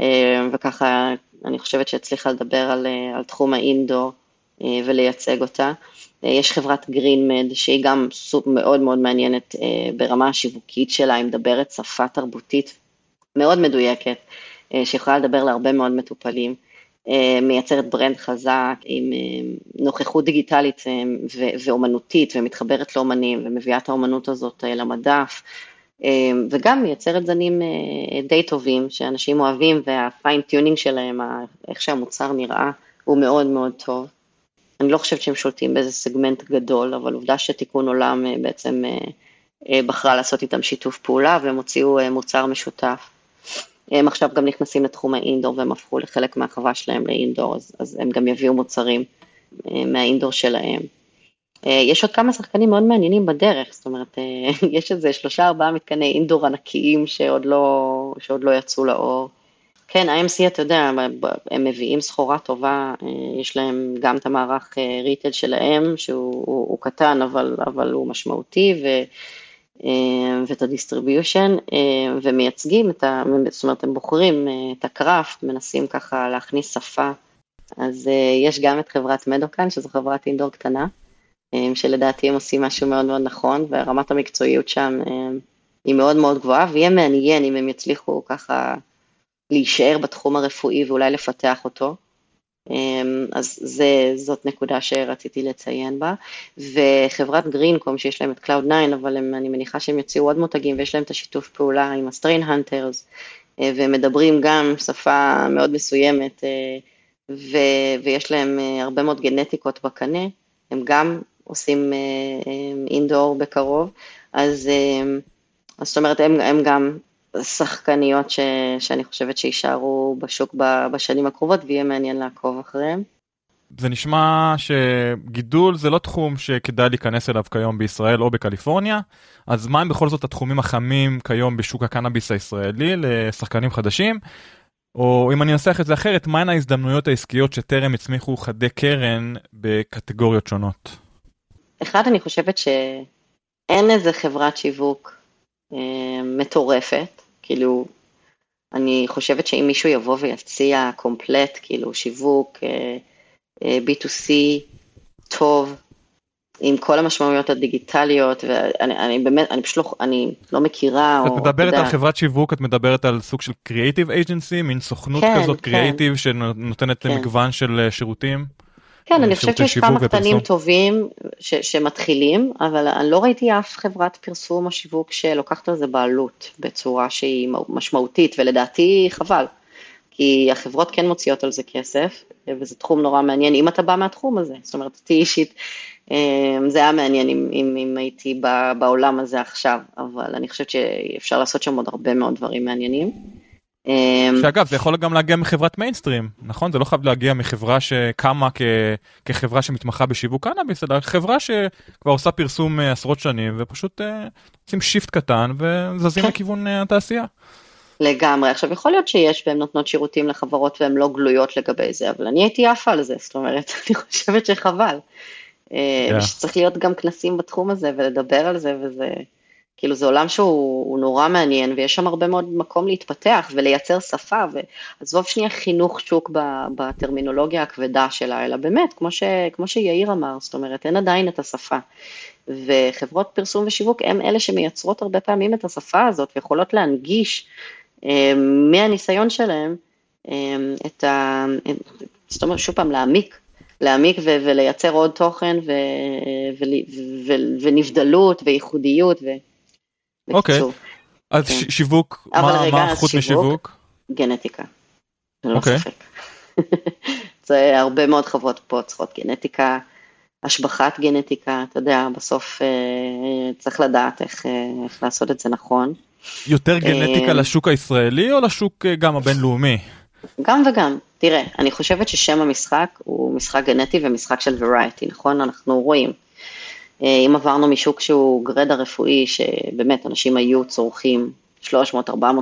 אה, וככה אני חושבת שהצליחה לדבר על, על תחום האינדור ולייצג אותה. יש חברת גרינמד שהיא גם סוג מאוד מאוד מעניינת ברמה השיווקית שלה, היא מדברת שפה תרבותית מאוד מדויקת, אה, שיכולה לדבר להרבה מאוד מטופלים, אה, מייצרת ברנד חזק עם אה, נוכחות דיגיטלית ואומנותית ומתחברת לאומנים ומביאה את האומנות הזאת למדף. וגם מייצרת זנים די טובים שאנשים אוהבים וה fine tuning שלהם, איך שהמוצר נראה, הוא מאוד מאוד טוב. אני לא חושבת שהם שולטים באיזה סגמנט גדול, אבל עובדה שתיקון עולם בעצם בחרה לעשות איתם שיתוף פעולה והם הוציאו מוצר משותף. הם עכשיו גם נכנסים לתחום ה indoor והם הפכו לחלק מהחווה שלהם ל indoor, אז, אז הם גם יביאו מוצרים אה, מה indoor שלהם. אה, יש עוד כמה שחקנים מאוד מעניינים בדרך, זאת אומרת, אה, יש איזה שלושה ארבעה מתקני indoor ענקיים שעוד לא, שעוד לא יצאו לאור. כן, ה-MC, אתה יודע, הם מביאים סחורה טובה, יש להם גם את המערך retail שלהם, שהוא הוא, הוא קטן, אבל, אבל הוא משמעותי, ו... אה, ואת ה distribution, אה, ומייצגים את ה... זאת אומרת, הם בוחרים אה, את ה craft, מנסים ככה להכניס שפה. אז יש גם את חברת מדוקן, שזו חברת indoor קטנה, שלדעתי הם עושים משהו מאוד מאוד נכון, ורמת המקצועיות שם היא מאוד מאוד גבוהה, ויהיה מעניין אם הם יצליחו ככה להישאר בתחום הרפואי ואולי לפתח אותו. אמ, אז זה, זאת נקודה שרציתי לציין בה. וחברת גרינקום, שיש להם את Cloud9, אבל הם, אני מניחה שהם יוציאו עוד מותגים, ויש להם את השיתוף פעולה עם ה Strain Hunters, והם מדברים גם שפה מאוד מסוימת, אה, ו, ויש להם אה, הרבה מאוד גנטיקות בקנה, הם גם עושים אינדור בקרוב, אז, אז זאת אומרת, הם גם שחקניות ש, שאני חושבת שיישארו בשוק בשנים הקרובות ויהיה מעניין לעקוב אחריהם.
זה נשמע שגידול זה לא תחום שכדאי להיכנס אליו כיום בישראל או בקליפורניה, אז מה הם בכל זאת התחומים החמים כיום בשוק הקנאביס הישראלי לשחקנים חדשים? או אם אני אנסח את זה אחרת, מהן ההזדמנויות העסקיות שטרם הצמיחו חדי קרן בקטגוריות שונות?
אחד, אני חושבת שאין איזה חברת שיווק אה, מטורפת כאילו, אני חושבת שאם מישהו יבוא ויציע קומפלט, כאילו שיווק, אה, אה, B2C, טוב, עם כל המשמעויות הדיגיטליות, ואני אני באמת, אני פשוט לא, אני לא מכירה,
את או... את מדברת על חברת שיווק, את מדברת על סוג של קריאיטיב אייג'נסי, מין סוכנות כן, כזאת קריאיטיב כן. שנותנת כן. מגוון של אה, שירותים?
כן, אני חושבת שיש כמה קטנים טובים ש, שמתחילים, אבל אני לא ראיתי אף חברת פרסום או שיווק שלוקחת על זה בעלות בצורה שהיא משמעותית, ולדעתי חבל, כי החברות כן מוציאות על זה כסף, וזה תחום נורא מעניין, אם אתה בא מהתחום הזה, זאת אומרת, אותי אישית, אה, זה היה מעניין אם, אם, אם הייתי בעולם הזה עכשיו, אבל אני חושבת שאפשר לעשות שם עוד הרבה מאוד דברים מעניינים.
אמ, שאגב זה יכול גם להגיע מחברת מיינסטרים נכון זה לא חייב להגיע מחברה שקמה כ... כחברה שמתמחה בשיווק קנאביס אלא חברה שכבר עושה פרסום אה, עשרות שנים ופשוט אה, עושים shift קטן וזזים כן. לכיוון אה, התעשייה.
לגמרי עכשיו יכול להיות שיש והן נותנות שירותים לחברות והן לא גלויות לגבי זה אבל אני הייתי עפה על זה זאת אומרת אני חושבת שחבל. Yeah. שצריך להיות גם כנסים בתחום הזה ולדבר על זה וזה. כאילו זה עולם שהוא נורא מעניין ויש שם הרבה מאוד מקום להתפתח ולייצר שפה ועזוב שנייה חינוך שוק בטרמינולוגיה הכבדה שלה, אלא באמת, כמו, ש, כמו שיאיר אמר, זאת אומרת, אין עדיין את השפה. וחברות פרסום ושיווק הם אלה שמייצרות הרבה פעמים את השפה הזאת ויכולות להנגיש אה, מהניסיון שלהם אה, את ה... זאת אומרת, שוב פעם, להעמיק להעמיק ו- ולייצר עוד תוכן ו- ו- ו- ונבדלות וייחודיות. ו-
אוקיי, אז כן. שיווק, מה חוץ משיווק?
גנטיקה, ללא אוקיי. ספק. זה הרבה מאוד חברות פה צריכות גנטיקה, השבחת גנטיקה, אתה יודע, בסוף אה, צריך לדעת איך, אה, איך לעשות את זה נכון.
יותר גנטיקה אה, לשוק הישראלי או לשוק גם הבינלאומי?
גם וגם. תראה, אני חושבת ששם המשחק הוא משחק גנטי ומשחק של וריאטי, נכון? אנחנו רואים אה, אם עברנו משוק שהוא גרדה רפואי, שבאמת אנשים היו צורכים 300-400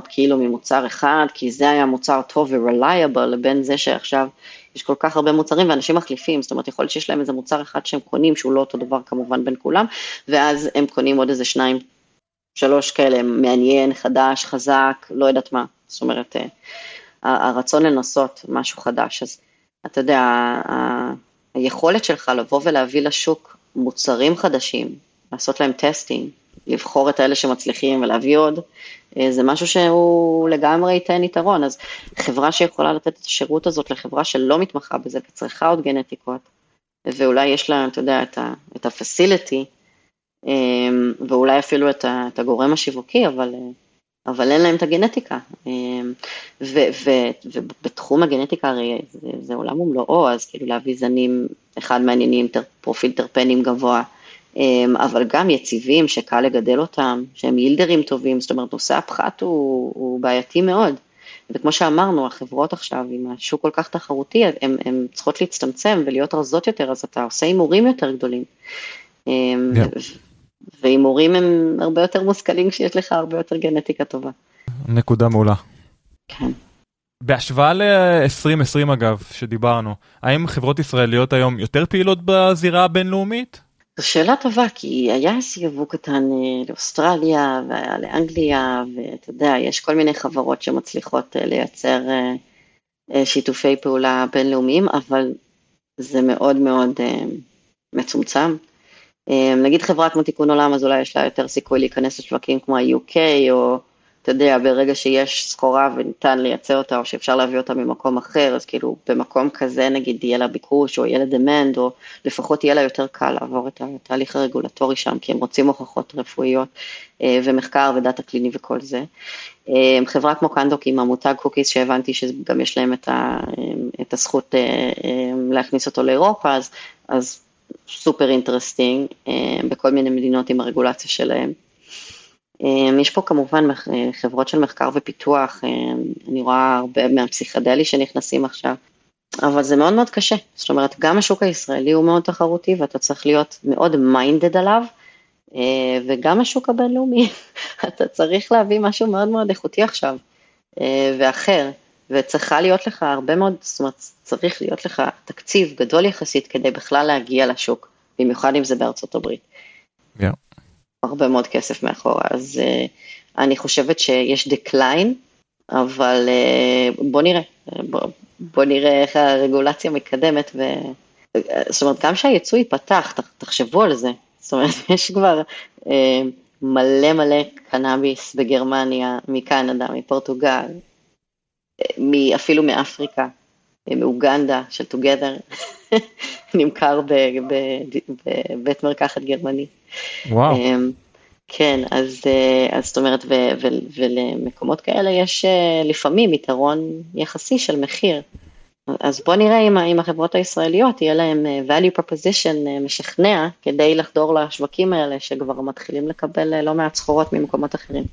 קילו ממוצר אחד, כי זה היה מוצר טוב ו-reliable, לבין זה שעכשיו יש כל כך הרבה מוצרים ואנשים מחליפים, זאת אומרת, יכול להיות שיש להם איזה מוצר אחד שהם קונים, שהוא לא אותו דבר כמובן בין כולם, ואז הם קונים עוד איזה שניים, שלוש כאלה, מעניין, חדש, חזק, לא יודעת מה, זאת אומרת, אה, הרצון לנסות משהו חדש, אז אתה יודע, היכולת שלך לבוא ולהביא לשוק מוצרים חדשים, לעשות להם טסטינג, לבחור את האלה שמצליחים ולהביא עוד, אה, זה משהו שהוא לגמרי ייתן יתרון. אז חברה שיכולה לתת את השירות הזאת לחברה שלא מתמחה בזה וצריכה עוד גנטיקות, ואולי יש לה, אתה יודע, את ה-facility, אה, ואולי אפילו את, הגורם השיווקי, אבל, אה, אבל אין להם את הגנטיקה. ובתחום הגנטיקה הרי זה, זה עולם ומלואו, אז כאילו להביא זנים אחד מהעניינים, פרופיל טרפנים גבוה, אמ, אבל גם יציבים שקל לגדל אותם, שהם יילדרים טובים, זאת אומרת נושא הפחת הוא, הוא בעייתי מאוד. וכמו שאמרנו, החברות עכשיו, עם השוק כל כך תחרותי, הן צריכות להצטמצם ולהיות רזות יותר, אז אתה עושה הימורים יותר גדולים. Yeah. והימורים הם הרבה יותר מושכלים כשיש לך הרבה יותר גנטיקה טובה.
נקודה מעולה.
כן.
בהשוואה ל-2020 אגב, שדיברנו, האם חברות ישראליות היום יותר פעילות בזירה הבינלאומית?
זו שאלה טובה, כי היה איזה יבוא קטן אה, לאוסטרליה והיה לאנגליה, ואתה יודע, יש כל מיני חברות שמצליחות אה, לייצר אה, שיתופי פעולה בינלאומיים, אבל זה מאוד מאוד מצומצם. נגיד חברה כמו תיקון עולם, אז אולי יש לה יותר סיכוי להיכנס לשווקים כמו ה-UK או אתה יודע, ברגע שיש סחורה וניתן לייצר אותה, או שאפשר להביא אותה ממקום אחר, אז כאילו במקום כזה נגיד יהיה לה ביקוש, או יהיה לה demand, או לפחות יהיה לה יותר קל לעבור את התהליך הרגולטורי שם, כי הם רוצים הוכחות רפואיות, אה, ומחקר ודאטה קליני וכל זה. אה, חברה כמו קנדוק עם המותג Cookies, שהבנתי שגם יש להם את, ה, את הזכות להכניס אותו לאירופה, אז, אז super interesting, בכל מיני מדינות עם הרגולציה שלהם. אמ, יש פה כמובן חברות של מחקר ופיתוח, אני רואה הרבה מהפסיכדלי שנכנסים עכשיו, אבל זה מאוד מאוד קשה. זאת אומרת, גם השוק הישראלי הוא מאוד תחרותי ואתה צריך להיות מאוד minded עליו, אה, וגם השוק הבינלאומי, אתה צריך להביא משהו מאוד מאוד איכותי עכשיו, אה, ואחר, וצריכה להיות לך הרבה מאוד, זאת אומרת, צריך להיות לך תקציב גדול יחסית כדי בכלל להגיע לשוק, במיוחד אם זה בארצות הברית.
Yeah.
הרבה מאוד כסף מאחורה, אז uh, אני חושבת שיש דקליין, אבל uh, בוא נראה, בוא, בוא נראה איך הרגולציה מקדמת, ו... זאת אומרת, גם שהייצוא ייפתח, תחשבו על זה, זאת אומרת, יש כבר uh, מלא מלא קנאביס בגרמניה, מקנדה, מפורטוגל, אפילו מאפריקה, מאוגנדה של Together, נמכר בבית מרקחת גרמני.
וואו.
אמ, כן, אז, אה, אז זאת אומרת, ו, ו, ולמקומות כאלה יש אה, לפעמים יתרון יחסי של מחיר. אז בוא נראה אם, אם החברות הישראליות יהיה להם אה, value proposition משכנע כדי לחדור לשווקים האלה שכבר מתחילים לקבל לא מעט סחורות ממקומות אחרים.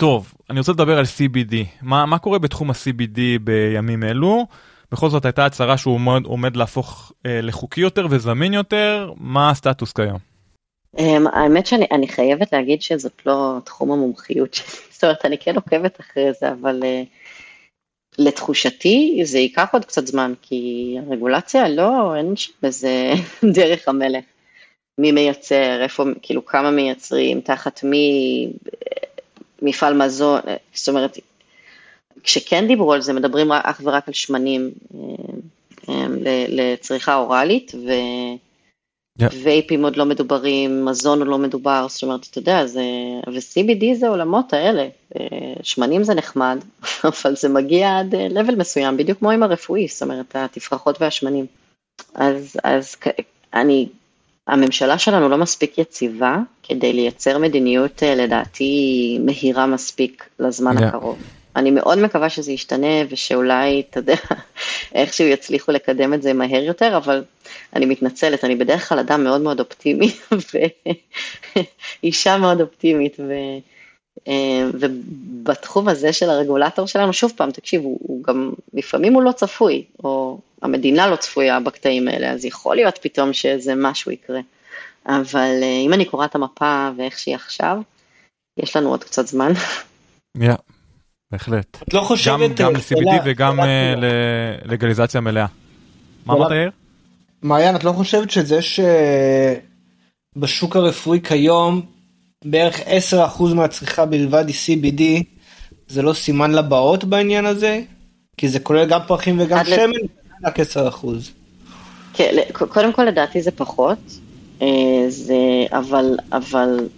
טוב, אני רוצה לדבר על CBD. מה, מה קורה בתחום ה-CBD בימים אלו? בכל זאת הייתה הצהרה שהוא עומד, עומד להפוך אה, לחוקי יותר וזמין יותר, מה הסטטוס כיום?
Um, האמת שאני חייבת להגיד שזאת לא תחום המומחיות שלי, זאת אומרת, אני כן עוקבת אחרי זה, אבל uh, לתחושתי זה ייקח עוד קצת זמן, כי הרגולציה לא, אין שם איזה דרך המלך. מי מייצר, איפה, כאילו כמה מייצרים, תחת מי, מפעל מזון, זאת אומרת, כשכן דיברו על זה, מדברים אך ורק על שמנים um, um, לצריכה אוראלית, ו... Yeah. וייפים עוד לא מדוברים, מזון עוד לא מדובר, זאת אומרת, אתה יודע, זה, ו-CBD זה עולמות האלה, אה, שמנים זה נחמד, אבל זה מגיע עד לבל אה, מסוים, בדיוק כמו עם הרפואי, זאת אומרת, התפרחות והשמנים. אז, אז אני, הממשלה שלנו לא מספיק יציבה כדי לייצר מדיניות, אה, לדעתי, מהירה מספיק לזמן yeah. הקרוב. אני מאוד מקווה שזה ישתנה ושאולי, אתה יודע, איכשהו יצליחו לקדם את זה מהר יותר, אבל אני מתנצלת, אני בדרך כלל אדם מאוד מאוד אופטימי, ואישה מאוד אופטימית, ו... אה, ובתחום הזה של הרגולטור שלנו, שוב פעם, תקשיב, הוא, הוא גם, לפעמים הוא לא צפוי, או המדינה לא צפויה בקטעים האלה, אז יכול להיות פתאום שאיזה משהו יקרה. אבל אה, אם אני קוראת את המפה ואיך שהיא עכשיו, יש לנו עוד קצת זמן.
Yeah. בהחלט. את לא חושבת... גם אה, ל-CBD וגם אה, ללגליזציה מלאה. מה אמרת יאיר?
מעיין, את לא חושבת שזה שבשוק הרפואי כיום בערך 10% מהצריכה בלבד היא CBD, זה לא סימן לבאות בעניין הזה? כי זה כולל גם פרחים וגם שמן, רק 10%.
כן, קודם כל לדעתי זה פחות, אה, זה, אבל, אבל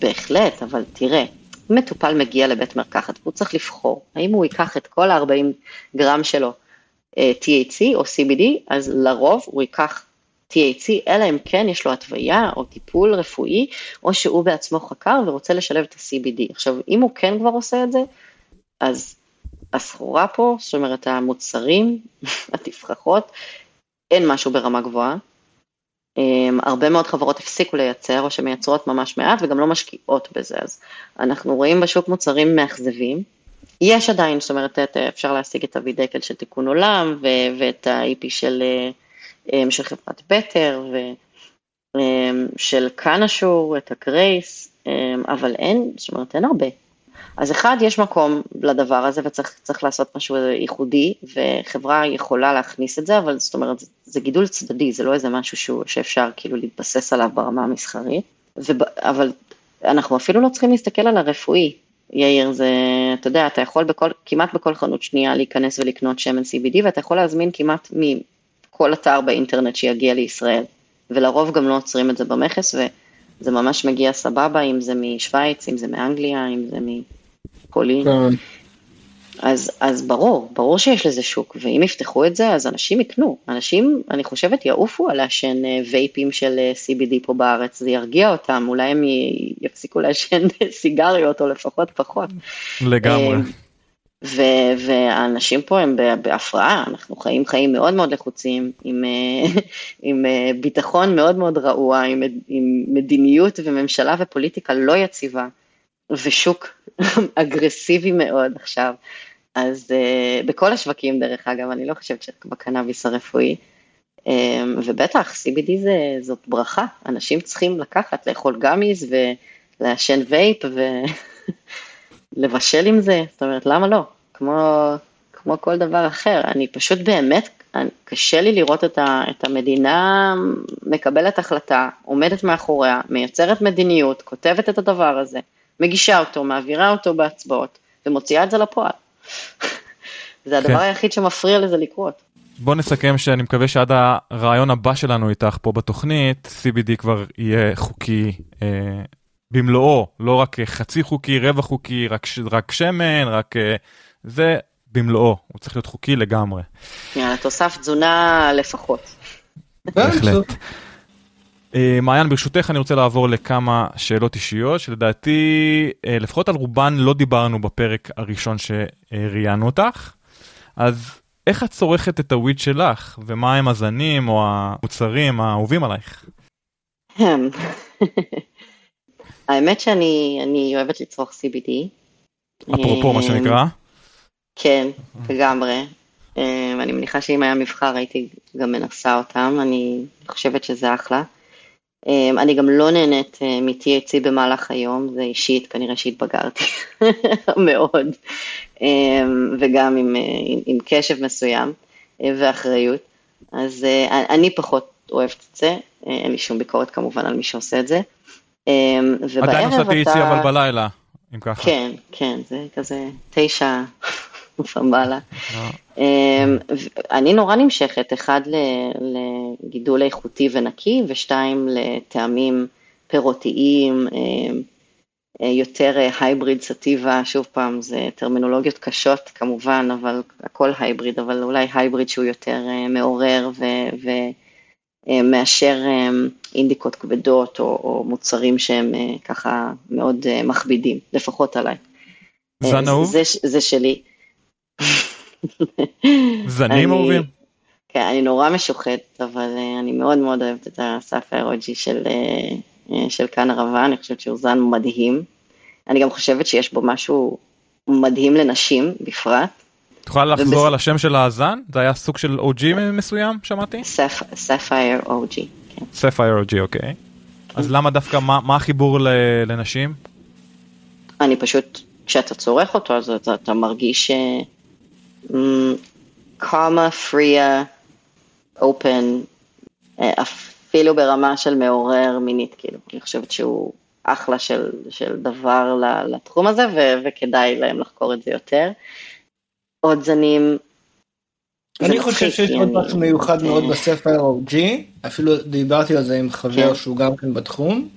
בהחלט, אבל תראה, מטופל מגיע לבית מרקחת והוא צריך לבחור האם הוא ייקח את כל ה-40 גרם שלו אה, THC או CBD, אז לרוב הוא ייקח THC, אלא אם כן יש לו התוויה או טיפול רפואי, או שהוא בעצמו חקר ורוצה לשלב את ה-CBD. עכשיו, אם הוא כן כבר עושה את זה, אז הסחורה פה, זאת אומרת המוצרים, התפרחות, אין משהו ברמה גבוהה, Um, הרבה מאוד חברות הפסיקו לייצר או שמייצרות ממש מעט וגם לא משקיעות בזה, אז אנחנו רואים בשוק מוצרים מאכזבים. יש עדיין, זאת אומרת, אפשר להשיג את הווידקל של תיקון עולם ו- ואת ה-IP של, um, של חברת בטר ושל um, קאנשור, את הגרייס, אבל אין, זאת אומרת, אין הרבה. אז אחד, יש מקום לדבר הזה וצריך לעשות משהו ייחודי, וחברה יכולה להכניס את זה, אבל זאת אומרת, זה, זה גידול צדדי, זה לא איזה משהו שהוא, שאפשר כאילו להתבסס עליו ברמה המסחרית, וב, אבל אנחנו אפילו לא צריכים להסתכל על הרפואי. יאיר, זה, אתה יודע, אתה יכול בכל, כמעט בכל חנות שנייה להיכנס ולקנות שמן CBD, ואתה יכול להזמין כמעט מכל אתר באינטרנט שיגיע לישראל, ולרוב גם לא עוצרים את זה במכס, וזה ממש מגיע סבבה, אם זה משוויץ, אם זה מאנגליה, אם זה מ... פולין.
כן.
אז, אז ברור, ברור שיש לזה שוק, ואם יפתחו את זה, אז אנשים יקנו. אנשים, אני חושבת, יעופו על לעשן אה, וייפים של אה, CBD פה בארץ, זה ירגיע אותם, אולי הם יפסיקו לעשן סיגריות, או לפחות פחות.
לגמרי.
ו- והאנשים פה הם בהפרעה, אנחנו חיים חיים מאוד מאוד לחוצים, עם, אה, עם אה, ביטחון מאוד מאוד רעוע, עם, עם מדיניות וממשלה ופוליטיקה לא יציבה, ושוק אגרסיבי מאוד עכשיו. אז uh, בכל השווקים דרך אגב, אני לא חושבת שבקנאביס הרפואי, um, ובטח CBD זה, זאת ברכה, אנשים צריכים לקחת, לאכול גמיז ולעשן וייפ ולבשל עם זה, זאת אומרת למה לא, כמו, כמו כל דבר אחר, אני פשוט באמת, אני, קשה לי לראות את, ה, את המדינה מקבלת החלטה, עומדת מאחוריה, מייצרת מדיניות, כותבת את הדבר הזה, מגישה אותו, מעבירה אותו בהצבעות ומוציאה את זה לפועל. זה הדבר
כן.
היחיד שמפריע לזה לקרות.
בוא נסכם שאני מקווה שעד הרעיון הבא שלנו איתך פה בתוכנית, CBD כבר יהיה חוקי אה, במלואו, לא רק חצי חוקי, רבע חוקי, רק, ש- רק שמן, רק אה, זה במלואו, הוא צריך להיות חוקי לגמרי.
יאללה, תוסף תזונה לפחות.
בהחלט. אה, מעיין, ברשותך אני רוצה לעבור לכמה שאלות אישיות, שלדעתי, אה, לפחות על רובן לא דיברנו בפרק הראשון שראיינו אותך. אז איך את צורכת את הוויד שלך, ומה הם הזנים או המוצרים האהובים עלייך?
האמת שאני אני אוהבת לצרוך CBD.
אפרופו מה
אה,
שנקרא.
כן, לגמרי. אה, אני מניחה שאם היה מבחר הייתי גם מנסה אותם, אני חושבת שזה אחלה. אה, אני גם לא נהנית אה, מ-THC במהלך היום, זה אישית, כנראה שהתבגרתי מאוד, אה, וגם עם, אה, עם, עם קשב מסוים אה, ואחריות. אז אה, אני פחות אוהבת את זה, אה, אין לי שום ביקורת כמובן על מי שעושה את זה. אה,
עדיין
ובערב
עושה THC
אתה...
אבל בלילה, אם ככה.
כן, כן, זה כזה תשע ומעלה.
אה,
אמ, ו- אני נורא נמשכת, אחד לגידול איכותי ונקי, ושתיים לטעמים פירותיים, אמ, אה, יותר הייבריד סטיבה, שוב פעם, זה טרמינולוגיות קשות כמובן, אבל הכל הייבריד, אבל אולי הייבריד שהוא יותר אה, מעורר ומאשר אינדיקות כבדות או, או מוצרים שהם אה, ככה מאוד אה, מכבידים, לפחות עליי. אה,
זן אהוב?
זה, זה שלי.
זנים אהובים?
כן, אני נורא משוחדת, אבל אני מאוד מאוד אוהבת את הסאפר אוג'י של, של כאן ערבה, אני חושבת שהוא זן מדהים. אני גם חושבת שיש בו משהו מדהים לנשים בפרט.
יכולה לחזור על השם של הזן? זה היה סוג של OG מסוים, שמעתי?
Sapphire OG, כן.
Sapphire OG, אוקיי. אז למה דווקא, מה מה החיבור ל- לנשים?
אני פשוט, כשאתה צורך אותו, אז אתה, אתה מרגיש calm, אה, free, אה, open, אפילו ברמה של מעורר מינית, כאילו. אני חושבת שהוא אחלה של, של דבר לתחום הזה, ו, וכדאי להם לחקור את זה יותר. עוד זנים,
אני חושב שיש עוד
אני-
משהו מיוחד מאוד
אה,
בספר OG, אפילו דיברתי על זה עם חבר
כן.
שהוא גם כן בתחום,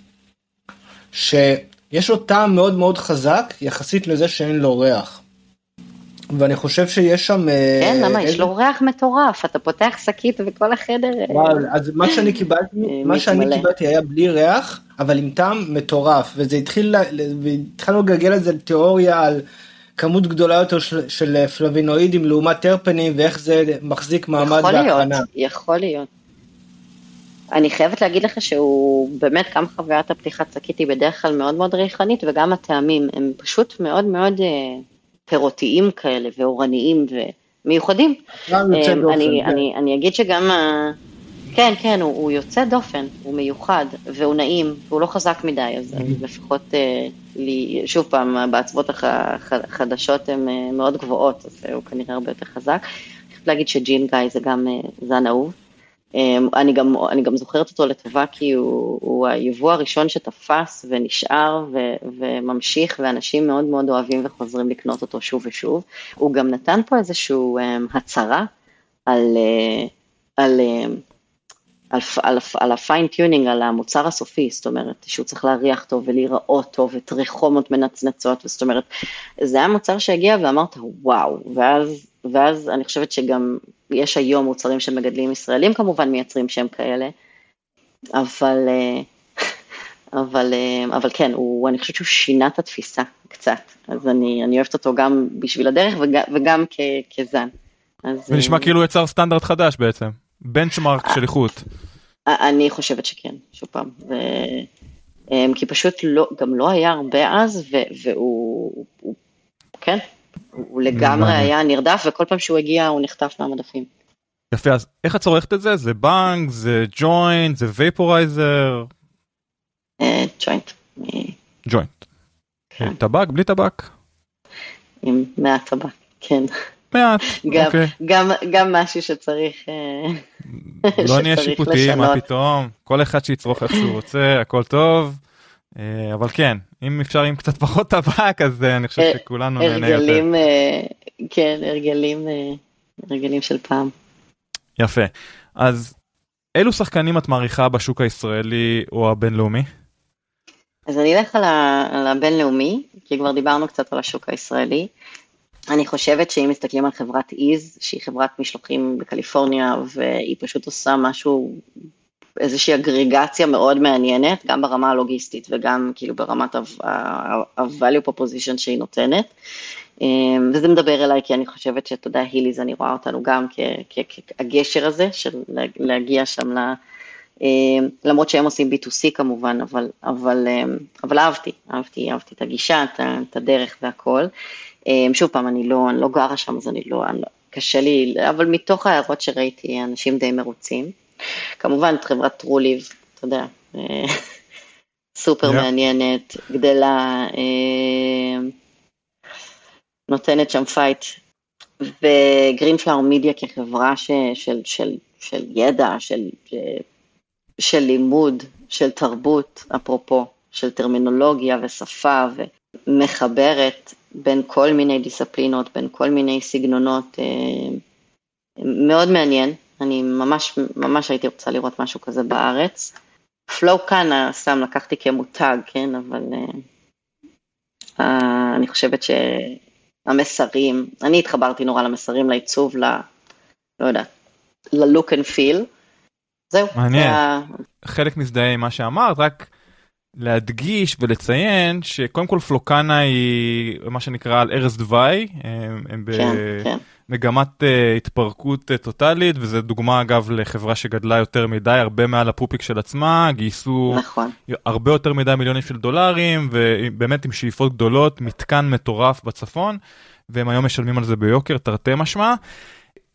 שיש לו טעם מאוד מאוד חזק יחסית לזה שאין לו ריח. ואני חושב שיש שם... אה,
כן, למה? יש לו ריח מטורף, אתה פותח שקית וכל החדר... אה,
וואו, אז מה שאני קיבלתי, מה שאני. קיבלתי היה בלי ריח, אבל עם טעם מטורף, וזה התחיל, והתחלנו לגלגל על זה תיאוריה על כמות גדולה יותר של, של פלבינואידים לעומת טרפנים, ואיך זה מחזיק מעמד
יכול להיות,
בהקרנה.
יכול להיות. אני חייבת להגיד לך שהוא באמת, גם חוויית הפתיחת שקית היא בדרך כלל מאוד מאוד ריחנית, וגם הטעמים הם פשוט מאוד מאוד אה, פירותיים כאלה, ואורניים ומיוחדים.
יוצא
אה,
דופן,
אני,
כן.
אני, אני אגיד שגם, ה... כן, כן, הוא, הוא יוצא דופן, הוא מיוחד, והוא נעים, והוא לא חזק מדי, אז, אז לפחות, אה, שוב פעם, באצוות הח, הח, החדשות הן אה, מאוד גבוהות, אז הוא כנראה הרבה יותר חזק. אני חייבת להגיד שג'ין גיא זה גם אה, זן אהוב. אה, אני גם, אני גם זוכרת אותו לטובה כי הוא, הוא היבוא הראשון שתפס ונשאר ו, וממשיך ואנשים מאוד מאוד אוהבים וחוזרים לקנות אותו שוב ושוב. הוא גם נתן פה איזושהי הצהרה על, אה, על אה, על, על, על ה fine-tuning, על המוצר הסופי, זאת אומרת, שהוא צריך להריח טוב ולהיראות טוב, וטריכומות מנצנצות, זאת אומרת, זה היה מוצר שהגיע ואמרת, וואו, ואז, ואז אני חושבת שגם יש היום מוצרים שמגדלים ישראלים כמובן מייצרים שהם כאלה, אבל, אה, אבל, אה, אבל כן, הוא, אני חושבת שהוא שינה את התפיסה קצת, אז אני, אני אוהבת אותו גם בשביל הדרך וגם, וגם כ, כזן.
אז, ונשמע כאילו יצר סטנדרט חדש בעצם. בנצ'מרק של איכות.
אני חושבת שכן, שוב פעם. ו... אמ, כי פשוט לא, גם לא היה הרבה אז, ו, והוא, הוא, כן, הוא לגמרי היה נרדף, וכל פעם שהוא הגיע הוא נחטף מהמדפים.
יפה, אז איך את צורכת את זה? זה באנג, זה ג'וינט, זה vaporizer?
ג'וינט.
ג'וינט. טבק, בלי טבק?
עם מעט טבק, כן.
מעט,
גם,
אוקיי.
גם, גם משהו שצריך, אה,
לא נהיה שיפוטיים, מה פתאום, כל אחד שיצרוך איך שהוא רוצה, הכל טוב. אה, אבל כן, אם אפשר עם קצת פחות טבק, אז אה, אני חושב שכולנו נהנה יותר.
הרגלים, כן, הרגלים, הרגלים של פעם.
יפה. אז אילו שחקנים את מעריכה בשוק הישראלי או הבינלאומי?
אז אני אלך על הבינלאומי, כי כבר דיברנו קצת על השוק הישראלי. אני חושבת שאם מסתכלים על חברת איז, שהיא חברת משלוחים בקליפורניה, והיא פשוט עושה משהו, איזושהי אגרגציה מאוד מעניינת, גם ברמה הלוגיסטית וגם כאילו ברמת ה-value proposition שהיא נותנת. אמ, וזה מדבר אליי, כי אני חושבת שאתה יודע, היליז, אני רואה אותנו גם כהגשר הזה, של להגיע שם ל... אמ, למרות שהם עושים B2C כמובן, אבל, אבל, אמ, אבל אהבתי, אהבתי, אהבתי את הגישה, את הדרך והכל. אמ, שוב פעם, אני לא, אני לא גרה שם, אז אני לא, אני לא, קשה לי, אבל מתוך ההערות שראיתי, אנשים די מרוצים. כמובן, את חברת Trulieve, אתה יודע, אה, סופר yeah. מעניינת, גדלה, אה, נותנת שם fight, ו Green Flower Media כחברה ש, של, של, של ידע, של, של לימוד, של תרבות, אפרופו, של טרמינולוגיה ושפה, ומחברת בין כל מיני דיסציפלינות, בין כל מיני סגנונות, אה, מאוד מעניין, אני ממש, ממש הייתי רוצה לראות משהו כזה בארץ. פלואו כאן, סתם לקחתי כמותג, כן, אבל uh, אני חושבת שהמסרים, אני התחברתי נורא למסרים, לעיצוב, ל... לא יודעת, ל-look and feel. זהו.
מעניין. היה... חלק מזדהה עם מה שאמרת, רק להדגיש ולציין שקודם כל פלוקנה היא מה שנקרא על ערש דווי, הם, הם כן, במגמת כן. התפרקות uh, טוטאלית וזה דוגמה אגב לחברה שגדלה יותר מדי הרבה מעל הפופיק של עצמה גייסו
נכון.
הרבה יותר מדי מיליונים של דולרים ובאמת עם שאיפות גדולות מתקן מטורף בצפון והם היום משלמים על זה ביוקר תרתי משמע.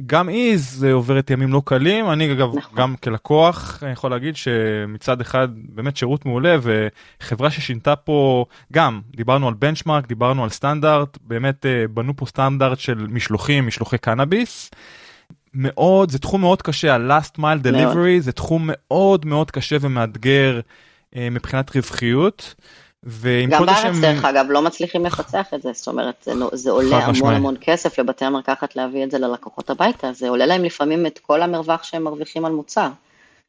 גם איז עוברת ימים לא קלים אני אגב נכון. גם כלקוח אני יכול להגיד שמצד אחד באמת שירות מעולה וחברה ששינתה פה גם דיברנו על בנצ'מארק דיברנו על סטנדרט באמת אה, בנו פה סטנדרט של משלוחים משלוחי קנאביס. מאוד זה תחום מאוד קשה ה-last mile delivery זה תחום מאוד מאוד קשה ומאתגר אה, מבחינת רווחיות.
גם בארץ שהם... דרך אגב לא מצליחים לפצח את זה, זאת אומרת זה, זה עולה המון משמעי. המון כסף לבתי המרקחת להביא את זה ללקוחות הביתה, זה עולה להם לפעמים את כל המרווח שהם מרוויחים על מוצר.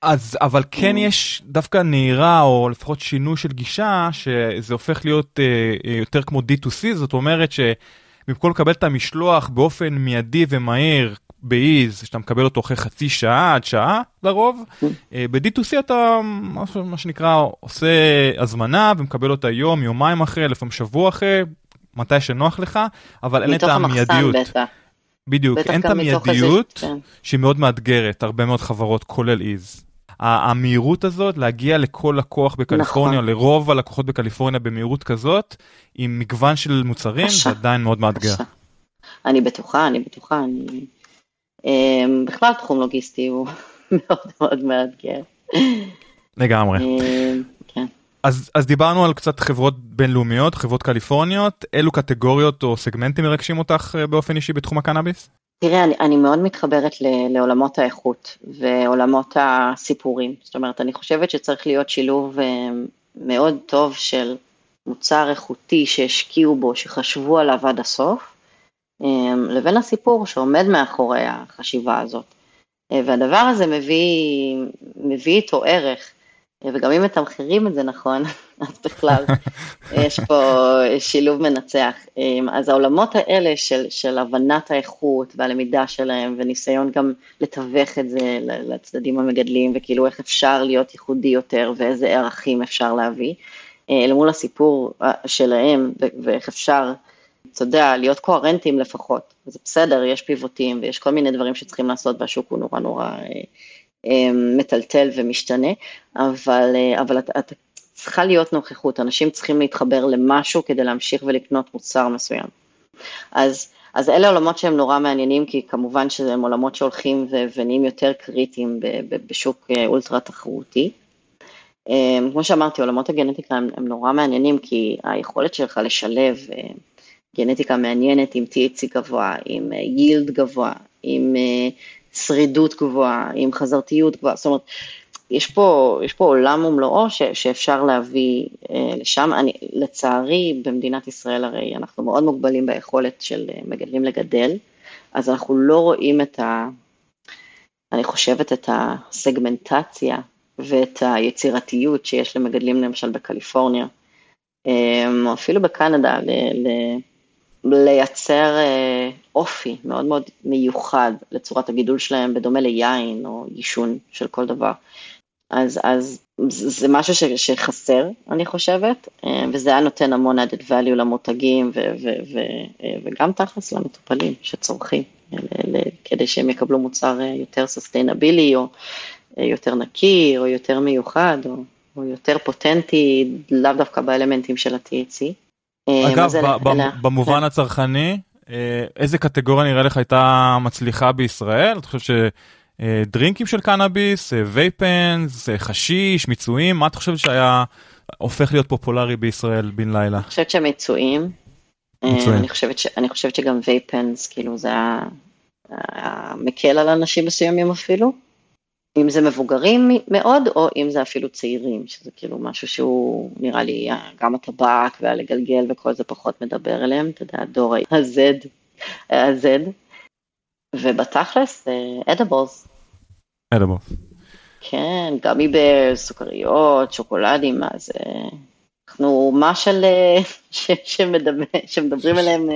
אז אבל כן mm. יש דווקא נהירה או לפחות שינוי של גישה שזה הופך להיות uh, יותר כמו D2C זאת אומרת שבמקום לקבל את המשלוח באופן מיידי ומהיר באיז שאתה מקבל אותו אחרי חצי שעה עד שעה לרוב, אה, ב-D2C אתה מה שנקרא עושה הזמנה ומקבל אותה יום, יומיים אחרי, לפעמים שבוע אחרי, מתי שנוח לך, אבל אין את המיידיות. בדיוק, אין את המיידיות כן. שהיא מאוד מאתגרת, הרבה מאוד חברות כולל איז. המהירות הזאת להגיע לכל לקוח בקליפורניה, נכון. לרוב הלקוחות בקליפורניה במהירות כזאת, עם מגוון של מוצרים, זה עדיין מאוד מאתגר.
אני בטוחה, אני בטוחה, אני... אמ, בכלל תחום לוגיסטי הוא מאוד מאוד מאתגר.
לגמרי. אמ,
כן.
אז, אז דיברנו על קצת חברות בינלאומיות, חברות קליפורניות, אילו קטגוריות או סגמנטים מרגשים אותך אה, באופן אישי בתחום הקנאביס?
תראה, אני, אני מאוד מתחברת ל, לעולמות האיכות ועולמות הסיפורים. זאת אומרת, אני חושבת שצריך להיות שילוב אה, מאוד טוב של מוצר איכותי שהשקיעו בו, שחשבו עליו עד הסוף, לבין הסיפור שעומד מאחורי החשיבה הזאת. והדבר הזה מביא, מביא איתו ערך. וגם אם מתמחרים את זה נכון, אז בכלל יש פה שילוב מנצח. אז העולמות האלה של, של הבנת האיכות והלמידה שלהם וניסיון גם לתווך את זה לצדדים המגדלים וכאילו איך אפשר להיות ייחודי יותר ואיזה ערכים אפשר להביא, אל מול הסיפור שלהם ואיך אפשר, אתה יודע, להיות קוהרנטיים לפחות. זה בסדר, יש פיבוטים ויש כל מיני דברים שצריכים לעשות והשוק הוא נורא נורא אמ, מטלטל ומשתנה, אבל, אה, אבל את, את צריכה להיות נוכחות, אנשים צריכים להתחבר למשהו כדי להמשיך ולקנות מוצר מסוים. אז, אז אלה עולמות שהם נורא מעניינים, כי כמובן שהם עולמות שהולכים ונהיים יותר קריטיים בשוק אה, אולטרה תחרותי. כמו שאמרתי, עולמות הגנטיקה הם, הם נורא מעניינים, כי היכולת שלך לשלב אה, גנטיקה מעניינת עם THC גבוה, עם יילד גבוה, עם שרידות גבוהה, עם חזרתיות גבוהה, זאת אומרת, יש פה, יש פה עולם ומלואו ש, שאפשר להביא אה, לשם. אני, לצערי, במדינת ישראל הרי אנחנו מאוד מוגבלים ביכולת של אה, מגדלים לגדל, אז אנחנו לא רואים את ה... אני חושבת את הסגמנטציה ואת היצירתיות שיש למגדלים למשל בקליפורניה, אה, או אפילו בקנדה, ל, ל, לייצר אה, אופי מאוד מאוד מיוחד לצורת הגידול שלהם, בדומה ליין או עישון של כל דבר. אז, אז זה משהו ש, שחסר, אני חושבת, אה, וזה היה נותן המון added value למותגים ו, ו, ו, אה, וגם תכלס למטופלים שצורכים, כדי שהם יקבלו מוצר יותר סוסטיינבילי או יותר נקי או יותר מיוחד או, או יותר פוטנטי, לאו דווקא באלמנטים של ה-THC.
אה, אגב, במובן כן. הצרכני, אה, איזה קטגוריה נראה לך הייתה מצליחה בישראל? אתה חושב שדרינקים של קנאביס, vape pens, חשיש, מיצויים, מה אתה חושב שהיה הופך להיות פופולרי בישראל בן לילה?
אני חושבת שמיצויים. אה, אני חושבת, ש, אני חושבת שגם וייפנס, כאילו זה היה מקל על אנשים מסוימים אפילו. אם זה מבוגרים מאוד, או אם זה אפילו צעירים, שזה כאילו משהו שהוא, נראה לי, גם הטבק והלגלגל וכל זה פחות מדבר אליהם, אתה יודע, הדור ה-Z, ה-Z, ובתכלס, אדבולס.
אדבולס.
כן, גמי בר, סוכריות, שוקולדים, מה זה... אנחנו מה של... ש, שמדבר, שמדברים עליהם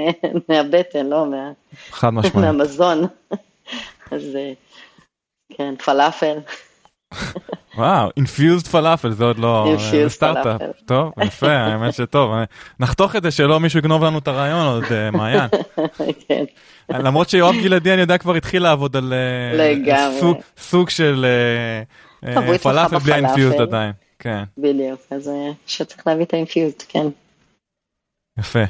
מהבטן, לא? מה,
חד משמעית.
מהמזון. אז כן, פלאפל.
וואו, אינפיוזד פלאפל זה עוד לא
סטארט-אפ.
טוב, יפה, האמת שטוב. נחתוך את זה שלא מישהו יגנוב לנו את הרעיון עוד, אה, מעיין. כן. למרות שיואב גלעדי אני יודע כבר התחיל לעבוד על אה, סוג של אה, פלאפל בלי האינפיוזד עדיין. כן.
בדיוק, אז שצריך להביא את האינפיוזד, כן.
יפה.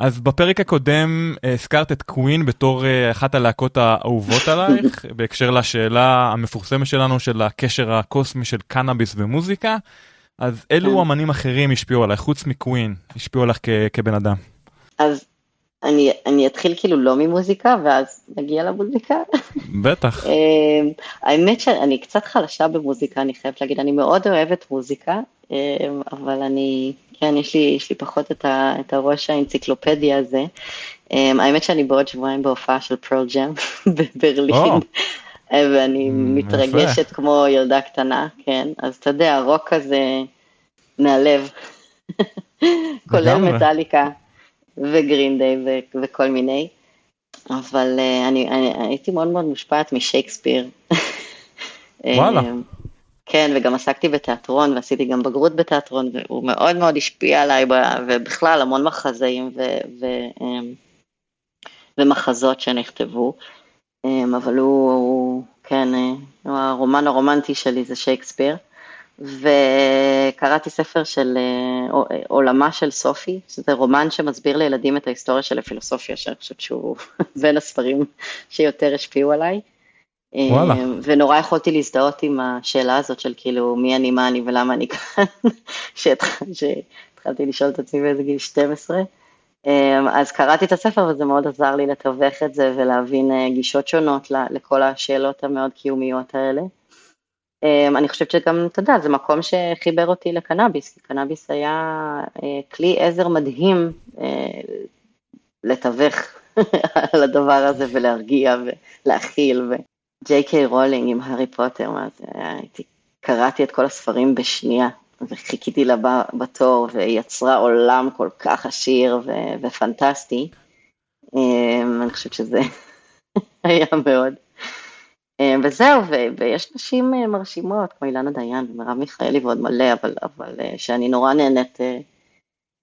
אז בפרק הקודם אה, הזכרת את קווין בתור אה, אחת הלהקות האהובות עלייך, בהקשר לשאלה המפורסמת שלנו של הקשר הקוסמי של קנאביס ומוזיקה. אז אילו כן. אמנים אחרים השפיעו עלייך, חוץ מקווין, השפיעו עלייך כבן אדם?
אז אני, אני אתחיל כאילו לא ממוזיקה, ואז נגיע למוזיקה.
בטח. אה,
האמת שאני קצת חלשה במוזיקה, אני חייבת להגיד, אני מאוד אוהבת מוזיקה, אבל אני כן, יש לי, יש לי פחות את, ה, את הראש האנציקלופדיה הזה. Um, האמת שאני בעוד שבועיים בהופעה של פרל ג'ם בברלין, oh. ואני mm, מתרגשת יפה. כמו ילדה קטנה, כן, אז אתה יודע, רוק כזה מהלב, כולל מטאליקה וגרינדיי וכל מיני, אבל uh, אני, אני הייתי מאוד מאוד מושפעת משייקספיר.
וואלה.
כן, וגם עסקתי בתיאטרון ועשיתי גם בגרות בתיאטרון, והוא מאוד מאוד השפיע עליי, ובכלל המון מחזאים ו, ו, אמ, ומחזות שנכתבו, אמ, אבל הוא, הוא כן, הוא הרומן הרומנטי שלי זה שייקספיר, וקראתי ספר של אה, אה, עולמה של סופי, שזה רומן שמסביר לילדים את ההיסטוריה של הפילוסופיה, שאני חושבת שהוא בין הספרים שיותר השפיעו עליי.
וואלה.
אה, ונורא יכולתי להזדהות עם השאלה הזאת של כאילו מי אני, מה אני ולמה אני כאן, שהתחלתי לשאול את עצמי באיזה גיל 12. אה, אז קראתי את הספר וזה מאוד עזר לי לתווך את זה ולהבין אה, גישות שונות לכל השאלות המאוד קיומיות האלה. אני חושבת שגם, אתה יודע, זה מקום שחיבר אותי לקנאביס, כי קנאביס היה כלי עזר מדהים לתווך על הדבר הזה ולהרגיע ולהכיל. ג'יי קיי רולינג עם הארי פוטר, מה זה, הייתי, קראתי את כל הספרים בשנייה, וחיכיתי לה בתור, והיא יצרה עולם כל כך עשיר ו- ופנטסטי. אמ, אני חושבת שזה היה מאוד. אמ, וזהו, ו- ויש נשים אה, מרשימות, כמו אילנה דיין ומרב מיכאלי ועוד מלא, אבל, אבל אה, שאני נורא נהנית אה,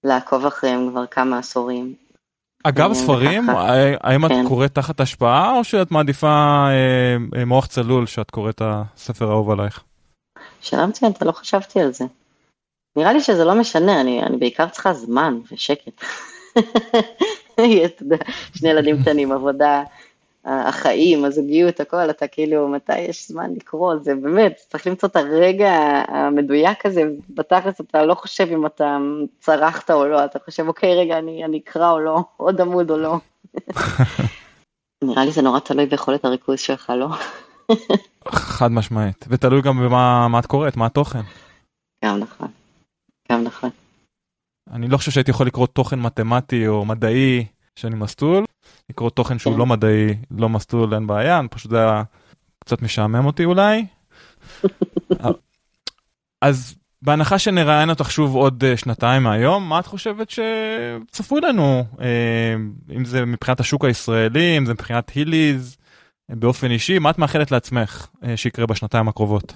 לעקוב אחריהם כבר כמה עשורים.
אגב ספרים, האם את כן. קוראת תחת השפעה או שאת מעדיפה מוח צלול שאת קוראת הספר האהוב עלייך?
שאלה מצוינת, לא חשבתי על זה. נראה לי שזה לא משנה, אני, אני בעיקר צריכה זמן ושקט. שני ילדים קטנים, עבודה, החיים, הזוגיות, הכל, אתה כאילו, מתי יש זמן לקרוא, זה באמת, צריך למצוא את הרגע המדויק הזה, בתכלס אתה לא חושב אם אתה צרחת או לא, אתה חושב, אוקיי, רגע, אני, אני אקרא או לא, עוד עמוד או לא. נראה לי זה נורא תלוי ביכולת הריכוז שלך, לא?
חד משמעית, ותלוי גם במה את קוראת, מה התוכן.
גם נכון. גם נכון.
אני לא חושב שהייתי יכול לקרוא תוכן מתמטי או מדעי שאני מסטול, לקרוא תוכן שהוא כן. לא מדעי, לא מסטול, אין בעיה, פשוט זה היה קצת משעמם אותי אולי. אז בהנחה שנראיין אותך שוב עוד אה, שנתיים מהיום, מה את חושבת שצפוי לנו, אה, אם זה מבחינת השוק הישראלי, אם זה מבחינת היליז, באופן אישי, מה את מאחלת לעצמך אה, שיקרה בשנתיים הקרובות?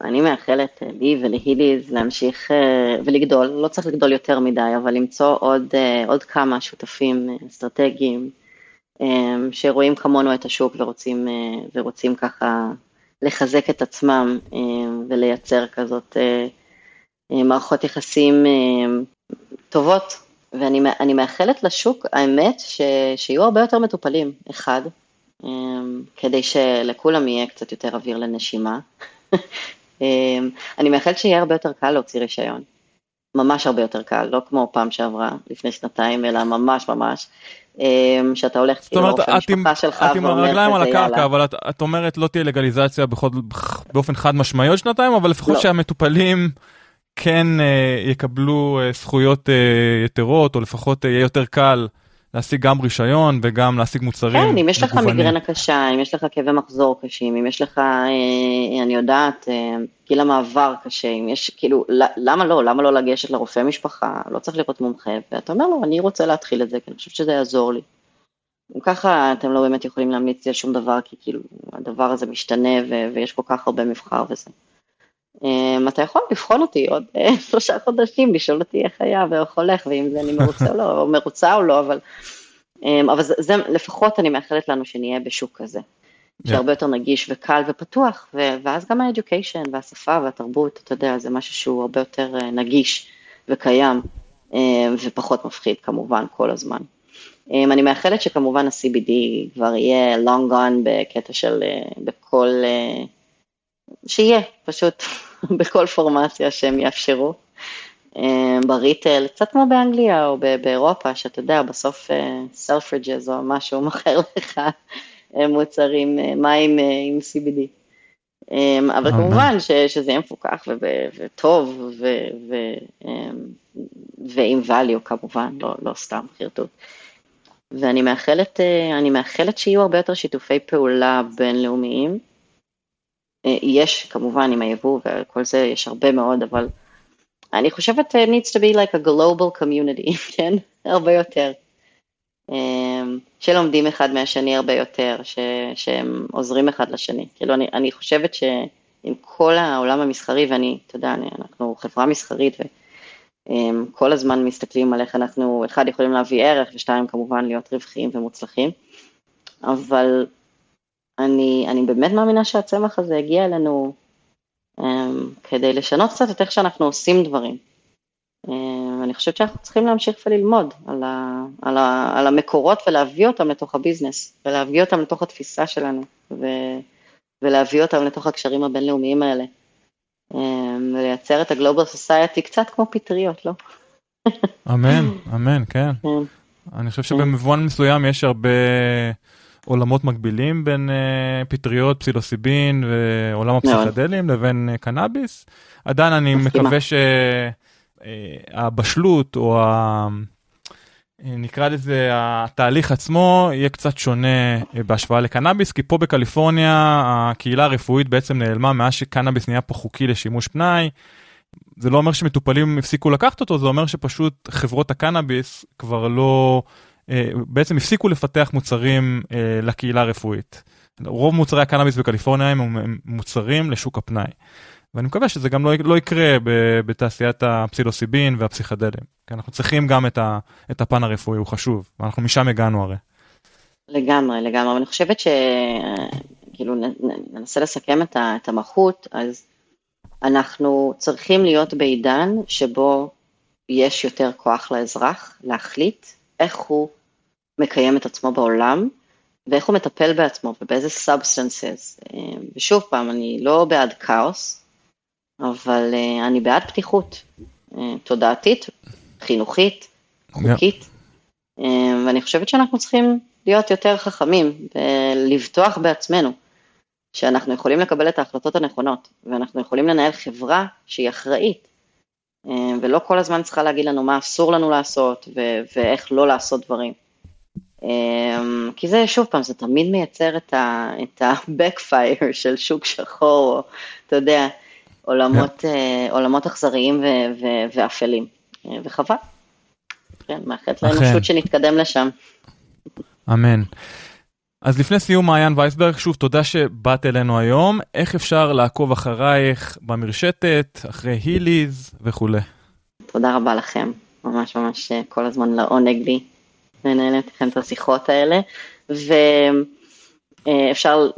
אני מאחלת אה, לי ולהיליז להמשיך אה, ולגדול, לא צריך לגדול יותר מדי, אבל למצוא עוד, אה, עוד כמה שותפים אסטרטגיים שרואים כמונו את השוק ורוצים, ורוצים ככה לחזק את עצמם ולייצר כזאת מערכות יחסים טובות. ואני מאחלת לשוק, האמת, ש, שיהיו הרבה יותר מטופלים, אחד, כדי שלכולם יהיה קצת יותר אוויר לנשימה. אמ, אני מאחלת שיהיה הרבה יותר קל להוציא רישיון. ממש הרבה יותר קל, לא כמו פעם שעברה, לפני שנתיים, אלא ממש ממש. אמ, שאתה הולך כאילו לרופא המשפחה שלך
את עם הרגליים על הקרקע, אבל את, את אומרת לא תהיה לגליזציה בכל, באופן חד משמעי עוד שנתיים, אבל לפחות לא. שהמטופלים כן אה, יקבלו אה, זכויות אה, יתרות, או לפחות יהיה יותר קל להשיג גם רישיון וגם להשיג מוצרים
כן, אם יש לך מיגרנה קשה, אם יש לך כאבי מחזור קשים, אם יש לך, אה, אני יודעת, אה, גיל המעבר קשה, אם יש, כאילו, למה לא? למה לא לגשת לרופא משפחה? לא צריך לראות מומחה, ואתה אומר לו, אני רוצה להתחיל את זה, כי אני חושבת שזה יעזור לי. ככה אתם לא באמת יכולים להמליץ לי על שום דבר, כי כאילו, הדבר הזה משתנה ויש כל כך הרבה מבחר וזה. Um, אתה יכול לבחון אותי עוד uh, שלושה חודשים, לשאול אותי איך היה ואיך הולך, ואם זה אני מרוצה או לא, או מרוצה או לא, אבל, um, אבל זה, זה, לפחות אני מאחלת לנו שנהיה בשוק כזה, yeah. שהרבה יותר נגיש וקל ופתוח, ו, ואז גם האדיוקיישן והשפה והתרבות, אתה יודע, זה משהו שהוא הרבה יותר uh, נגיש וקיים, um, ופחות מפחיד כמובן כל הזמן. Um, אני מאחלת שכמובן ה-CBD כבר יהיה long gone בקטע של, uh, בכל, uh, שיהיה, פשוט. בכל פורמציה שהם יאפשרו. אה, בריטל, קצת כמו באנגליה או באירופה, שאתה יודע, בסוף סלפריג'ז אה, או משהו מוכר לך אה, מוצרים, מים עם CBD. אבל כמובן שזה יהיה מפוקח וטוב ועם value כמובן, לא, לא סתם חרטוט. ואני מאחלת, מאחלת שיהיו הרבה יותר שיתופי פעולה בינלאומיים. אה, יש כמובן עם היבוא וכל זה, יש הרבה מאוד, אבל אני חושבת it needs to be like a global community, כן? הרבה יותר. אה, שלומדים אחד מהשני הרבה יותר, ש, שהם עוזרים אחד לשני. כאילו, אני, אני חושבת שעם כל העולם המסחרי, ואני, אתה יודע, אנחנו חברה מסחרית, וכל הזמן מסתכלים על איך אנחנו, אחד, יכולים להביא ערך, ושתיים, כמובן, להיות רווחיים ומוצלחים, אבל אני, אני באמת מאמינה שהצמח הזה הגיע אלינו um, כדי לשנות קצת את איך שאנחנו עושים דברים. Um, אני חושבת שאנחנו צריכים להמשיך וללמוד על, ה, על, ה, על המקורות ולהביא אותם לתוך הביזנס, ולהביא אותם לתוך התפיסה שלנו, ו, ולהביא אותם לתוך הקשרים הבינלאומיים האלה. Um, ולייצר את הגלובל סוסייטי קצת כמו פטריות, לא?
אמן, אמן, כן. כן. אני חושב שבמובן מסוים יש הרבה... עולמות מקבילים בין uh, פטריות, פסילוסיבין ועולם הפסיכדלים לבין uh, קנאביס. עדיין אני מקווה שהבשלות אה, uh, או ה... נקרא לזה, התהליך עצמו יהיה קצת שונה אה, בהשוואה לקנאביס, כי פה בקליפורניה הקהילה הרפואית בעצם נעלמה מאז שקנאביס נהיה פה חוקי לשימוש פנאי. זה לא אומר שמטופלים הפסיקו לקחת אותו, זה אומר שפשוט חברות הקנאביס כבר לא, בעצם הפסיקו לפתח מוצרים אה, לקהילה הרפואית. רוב מוצרי הקנאביס בקליפורניה הם מוצרים לשוק הפנאי. ואני מקווה שזה גם לא, לא יקרה בתעשיית הפסילוסיבין והפסיכדלים. כי אנחנו צריכים גם את, ה, את הפן הרפואי, הוא חשוב, ואנחנו משם הגענו הרי.
לגמרי, לגמרי, אני חושבת שכאילו ננסה לסכם את, ה, את המהות, אז אנחנו צריכים להיות בעידן שבו יש יותר כוח לאזרח להחליט איך הוא מקיים את עצמו בעולם, ואיך הוא מטפל בעצמו ובאיזה substances. ושוב פעם, אני לא בעד כאוס, אבל אה, אני בעד פתיחות אה, תודעתית, חינוכית, חוקית, yeah. ואני חושבת שאנחנו צריכים להיות יותר חכמים ולבטוח בעצמנו, שאנחנו יכולים לקבל את ההחלטות הנכונות, ואנחנו יכולים לנהל חברה שהיא אחראית, ולא כל הזמן צריכה להגיד לנו מה אסור לנו לעשות ו- ואיך לא לעשות דברים. כי זה, שוב פעם, זה תמיד מייצר את ה-backfire של שוק שחור, אתה יודע, עולמות, אה, עולמות אכזריים ואפלים, אה, וחבל. כן, מאחלת לאנושות שנתקדם לשם.
אמן. אז לפני סיום מעיין וייסברג, שוב תודה שבאת אלינו היום. איך אפשר לעקוב אחרייך במרשתת, אחרי היליז וכולי?
תודה רבה לכם, ממש ממש אה, כל הזמן לעונג לי לנהל אתכם את השיחות האלה. ו... אה, אפשר,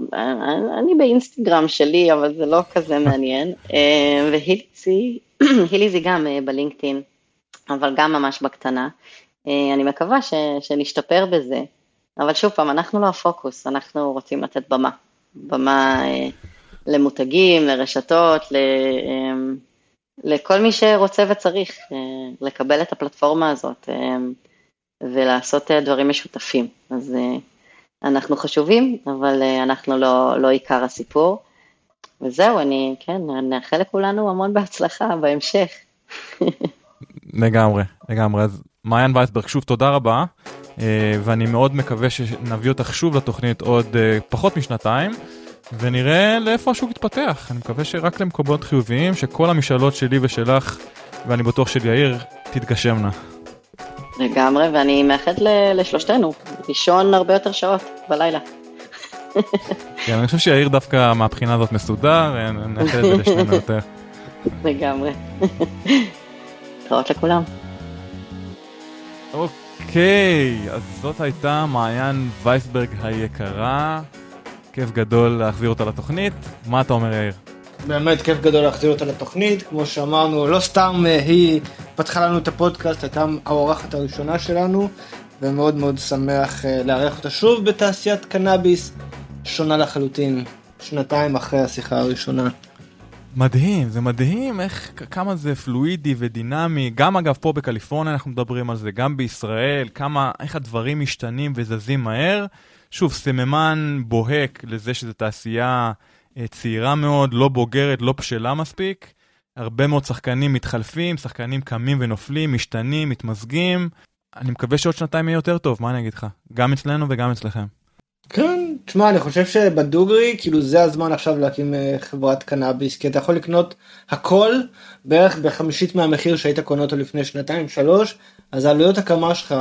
אני באינסטגרם שלי, אבל זה לא כזה מעניין, אה, והיליזי, היליזי גם אה, בלינקדאין, אבל גם ממש בקטנה. אני מקווה ש, שנשתפר בזה, אבל שוב פעם, אנחנו לא הפוקוס, אנחנו רוצים לתת במה, במה למותגים, לרשתות, ל, לכל מי שרוצה וצריך לקבל את הפלטפורמה הזאת ולעשות דברים משותפים. אז אנחנו חשובים, אבל אה, אנחנו לא, לא עיקר הסיפור. וזהו, אני, כן, נאחל לכולנו המון בהצלחה בהמשך.
לגמרי, לגמרי. אז מעיין וייסברג, שוב תודה רבה, אה, ואני מאוד מקווה שנביא אותך שוב לתוכנית עוד אה, פחות משנתיים, ונראה לאיפה השוק יתפתח. אני מקווה שרק למקומות חיוביים, שכל המשאלות שלי ושלך, ואני בטוח של יאיר, תתגשמנה.
לגמרי, ואני מאחלת לשלושתנו לישון הרבה יותר שעות בלילה.
כן, אני חושב שיאיר דווקא מהבחינה הזאת מסודר, נאחל את זה לשנינו יותר.
לגמרי. להתראות לכולם.
אוקיי, אז זאת הייתה מעיין וייסברג היקרה. כיף גדול להחזיר אותה לתוכנית. מה אתה אומר, יאיר?
באמת כיף גדול להחזיר אותה לתוכנית, כמו שאמרנו, לא סתם אה, היא פתחה לנו את הפודקאסט, הייתה האורחת הראשונה שלנו, ומאוד מאוד שמח אה, לארח אותה שוב בתעשיית קנאביס, שונה לחלוטין, שנתיים אחרי השיחה הראשונה.
מדהים, זה מדהים איך, כמה זה פלואידי ודינמי, גם אגב פה בקליפורניה אנחנו מדברים על זה, גם בישראל, כמה, איך הדברים משתנים וזזים מהר. שוב, סממן בוהק לזה שזו תעשייה צעירה מאוד, לא בוגרת, לא בשלה מספיק. הרבה מאוד שחקנים מתחלפים, שחקנים קמים ונופלים, משתנים, מתמזגים. אני מקווה שעוד שנתיים יהיה יותר טוב, מה אני אגיד לך? גם אצלנו וגם אצלכם.
כן, תשמע, אני חושב שבדוגרי, כאילו זה הזמן עכשיו להקים אה, חברת קנאביס, כי אתה יכול לקנות הכל בערך בחמישית מהמחיר שהיית קונה אותו לפני שנתיים, שלוש, אז העלויות הקמה שלך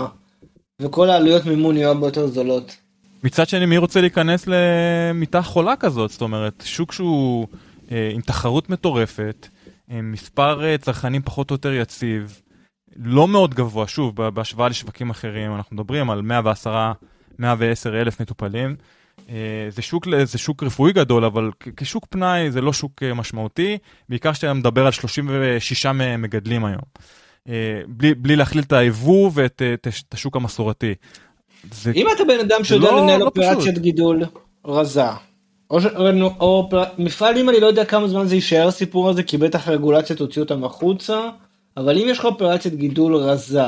וכל העלויות מימון יהיו הרבה יותר זולות.
מצד שני, מי רוצה להיכנס למיטה חולה כזאת? זאת אומרת, שוק שהוא אה, עם תחרות מטורפת, עם מספר אה, צרכנים פחות או יותר יציב, לא מאוד גבוה, שוב, בהשוואה לשווקים אחרים, אנחנו מדברים על 110, 110 אלף מטופלים. אה, זה שוק, זה שוק רפואי גדול, אבל כשוק פנאי זה לא שוק אה, משמעותי, בעיקר שאתה מדבר על 36 מגדלים היום. אה, בלי, בלי להכליל את היבוא ואת את השוק המסורתי.
זה... אם אתה בן אדם שיודע לא, לנהל לא אופרציית גידול רזה, או, או, או מפעל אם אני לא יודע כמה זמן זה יישאר הסיפור הזה, כי בטח הרגולציה תוציא אותם החוצה, אבל אם יש לך אופרציית גידול רזה,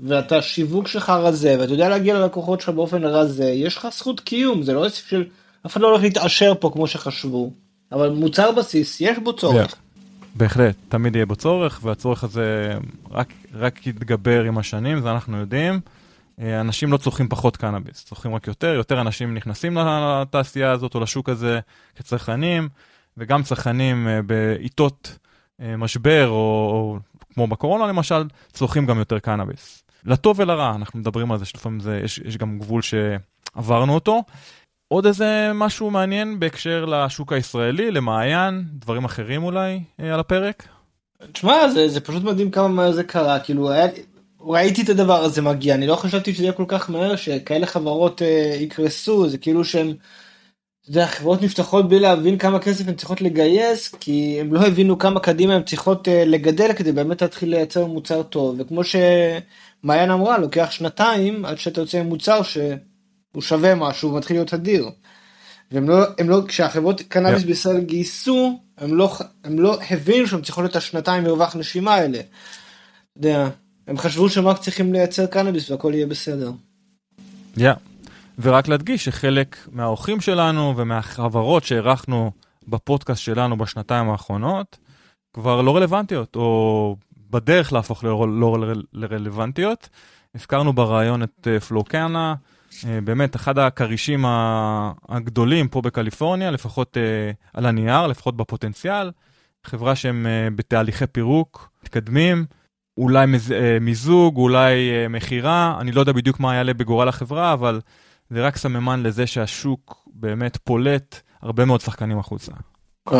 ואתה שיווק שלך רזה, ואתה יודע להגיע ללקוחות שלך באופן רזה, יש לך זכות קיום, זה לא עסק של... אף אחד לא הולך להתעשר פה כמו שחשבו, אבל מוצר בסיס, יש בו צורך. Yeah.
בהחלט, תמיד יהיה בו צורך, והצורך הזה רק, רק יתגבר עם השנים, זה אנחנו יודעים. אה, אנשים לא צורכים פחות קנאביס, צורכים רק יותר, יותר אנשים נכנסים לתעשייה הזאת או לשוק הזה כצרכנים, וגם צרכנים אה, בעיתות אה, משבר, או, או כמו בקורונה למשל, צורכים גם יותר קנאביס. לטוב ולרע, אנחנו מדברים על זה שלפעמים זה, יש, יש גם גבול שעברנו אותו. עוד איזה משהו מעניין בהקשר לשוק הישראלי, למעיין, דברים אחרים אולי על הפרק?
תשמע, זה, זה פשוט מדהים כמה מהר זה קרה, כאילו היה, ראיתי את הדבר הזה מגיע, אני לא חשבתי שזה יהיה כל כך מהר, שכאלה חברות אה, יקרסו, זה כאילו שהם, אתה יודע, חברות נפתחות בלי להבין כמה כסף הן צריכות לגייס, כי הם לא הבינו כמה קדימה הן צריכות אה, לגדל כדי באמת להתחיל לייצר מוצר טוב, וכמו שמעיין אמרה, לוקח שנתיים עד שאתה יוצא עם מוצר שהוא שווה משהו ומתחיל להיות אדיר. והם לא, הם לא, כשהחברות קנאביס yeah. בישראל גייסו, הם לא, הם לא הבינו שהם צריכות את השנתיים מרווח נשימה האלה. אתה יודע, הם חשבו שהם רק צריכים לייצר קנאביס והכל יהיה בסדר.
Yeah. ורק להדגיש שחלק מהאורחים שלנו ומהחברות שהערכנו בפודקאסט שלנו בשנתיים האחרונות כבר לא רלוונטיות, או בדרך להפוך לא, לא לרלוונטיות. הזכרנו ברעיון את אה, פלוקנה, אה, באמת אחד הכרישים הגדולים פה בקליפורניה, לפחות אה, על הנייר, לפחות בפוטנציאל. חברה שהם בתהליכי פירוק, מתקדמים. אולי מז, אה, מיזוג, אולי אה, מכירה, אני לא יודע בדיוק מה יעלה בגורל החברה, אבל זה רק סממן לזה שהשוק באמת פולט הרבה מאוד שחקנים החוצה.
כן.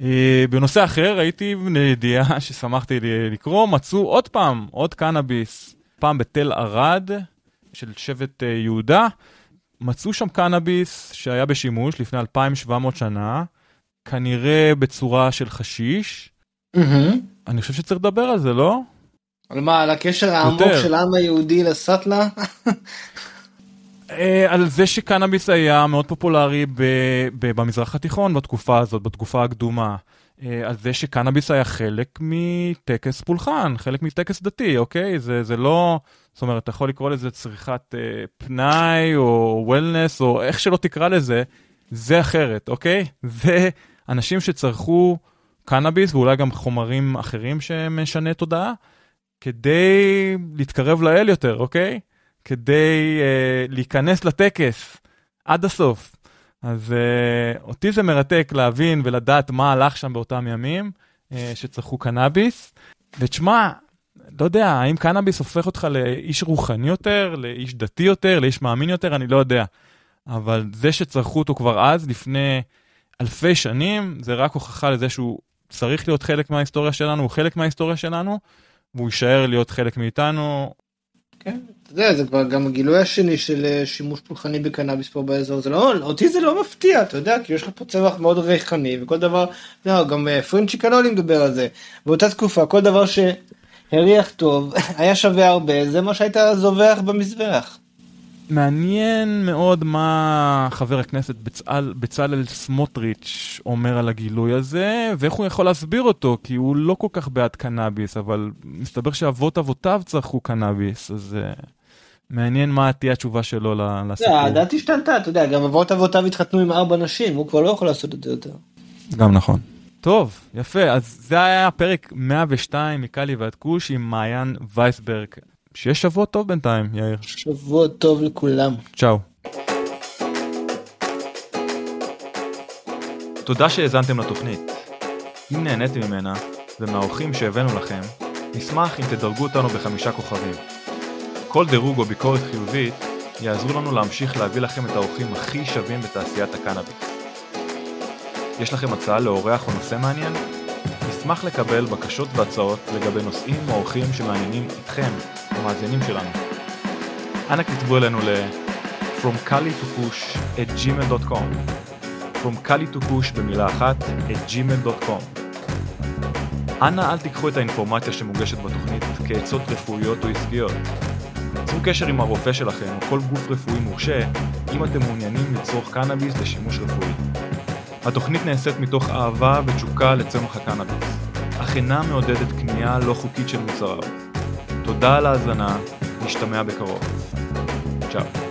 אה, בנושא אחר, ראיתי ידיעה ששמחתי לקרוא, מצאו עוד פעם, עוד קנאביס, פעם בתל ערד של שבט יהודה. מצאו שם קנאביס שהיה בשימוש לפני 2,700 שנה, כנראה בצורה של חשיש.
Mm-hmm.
אני חושב שצריך לדבר על זה, לא?
על מה, על הקשר העמוק של העם היהודי לסאטלה?
אה, על זה שקנאביס היה מאוד פופולרי במזרח התיכון בתקופה הזאת, בתקופה הקדומה. אה, על זה שקנאביס היה חלק מטקס פולחן, חלק מטקס דתי, אוקיי? זה, זה לא... זאת אומרת, אתה יכול לקרוא לזה צריכת אה, פנאי או וולנס או איך שלא תקרא לזה, זה אחרת, אוקיי? זה אנשים שצרכו קנאביס ואולי גם חומרים אחרים שמשנה תודעה, כדי להתקרב לאל יותר, אוקיי? כדי uh, להיכנס לטקס עד הסוף. אז uh, אותי זה מרתק להבין ולדעת מה הלך שם באותם ימים uh, שצרכו קנאביס. ותשמע, לא יודע, האם קנאביס הופך אותך לאיש רוחני יותר, לאיש דתי יותר, לאיש מאמין יותר, אני לא יודע. אבל זה שצרכו אותו כבר אז, לפני אלפי שנים, זה רק הוכחה לזה שהוא צריך להיות חלק מההיסטוריה שלנו, הוא חלק מההיסטוריה שלנו, והוא יישאר להיות חלק מאיתנו.
כן, אתה יודע, זה כבר גם הגילוי השני של אה, שימוש פולחני בקנאביס פה באזור, זה לא, אותי זה לא מפתיע, אתה יודע, כי יש לך פה צמח מאוד ריחני, וכל דבר, לא, גם אה, פרינצ'י קנולי מדבר על זה, באותה תקופה, כל דבר שהריח טוב, היה שווה הרבה, זה מה שהיית זובח במזבח.
מעניין מאוד מה חבר הכנסת בצל, בצלאל סמוטריץ' אומר על הגילוי הזה, ואיך הוא יכול להסביר אותו, כי הוא לא כל כך בעד קנאביס, אבל מסתבר שאבות אבותיו צרכו קנאביס, אז uh, מעניין מה תהיה התשובה שלו לסיפור.
הדעת השתנתה, אתה יודע, גם אבות אבותיו התחתנו עם ארבע נשים, הוא כבר לא יכול לעשות את זה יותר.
גם נכון. טוב, יפה, אז זה היה פרק 102 מקאלי ועד כוש עם מעיין וייסברג. שיהיה שבוע טוב בינתיים, יאיר.
שבוע טוב לכולם.
צ'או. תודה שהאזנתם לתוכנית. אם נהניתם ממנה, ומהאורחים שהבאנו לכם, נשמח אם תדרגו אותנו בחמישה כוכבים. כל דירוג או ביקורת חיובית יעזרו לנו להמשיך להביא לכם את האורחים הכי שווים בתעשיית הקנאביס. יש לכם הצעה לאורח או נושא מעניין? נשמח לקבל בקשות והצעות לגבי נושאים או אורחים שמעניינים אתכם, המאזינים שלנו. אנא כתבו אלינו ל- From Kali to Push at gmail.com From Kali to Push במילה אחת at gmail.com אנא אל תיקחו את האינפורמציה שמוגשת בתוכנית כעצות רפואיות או עסקיות. צרו קשר עם הרופא שלכם או כל גוף רפואי מורשה אם אתם מעוניינים לצרוך קנאביס לשימוש רפואי. התוכנית נעשית מתוך אהבה ותשוקה לצמח הקנאביס, אך אינה מעודדת קנייה לא חוקית של מוצריו. תודה על ההאזנה, נשתמע בקרוב. צ'או.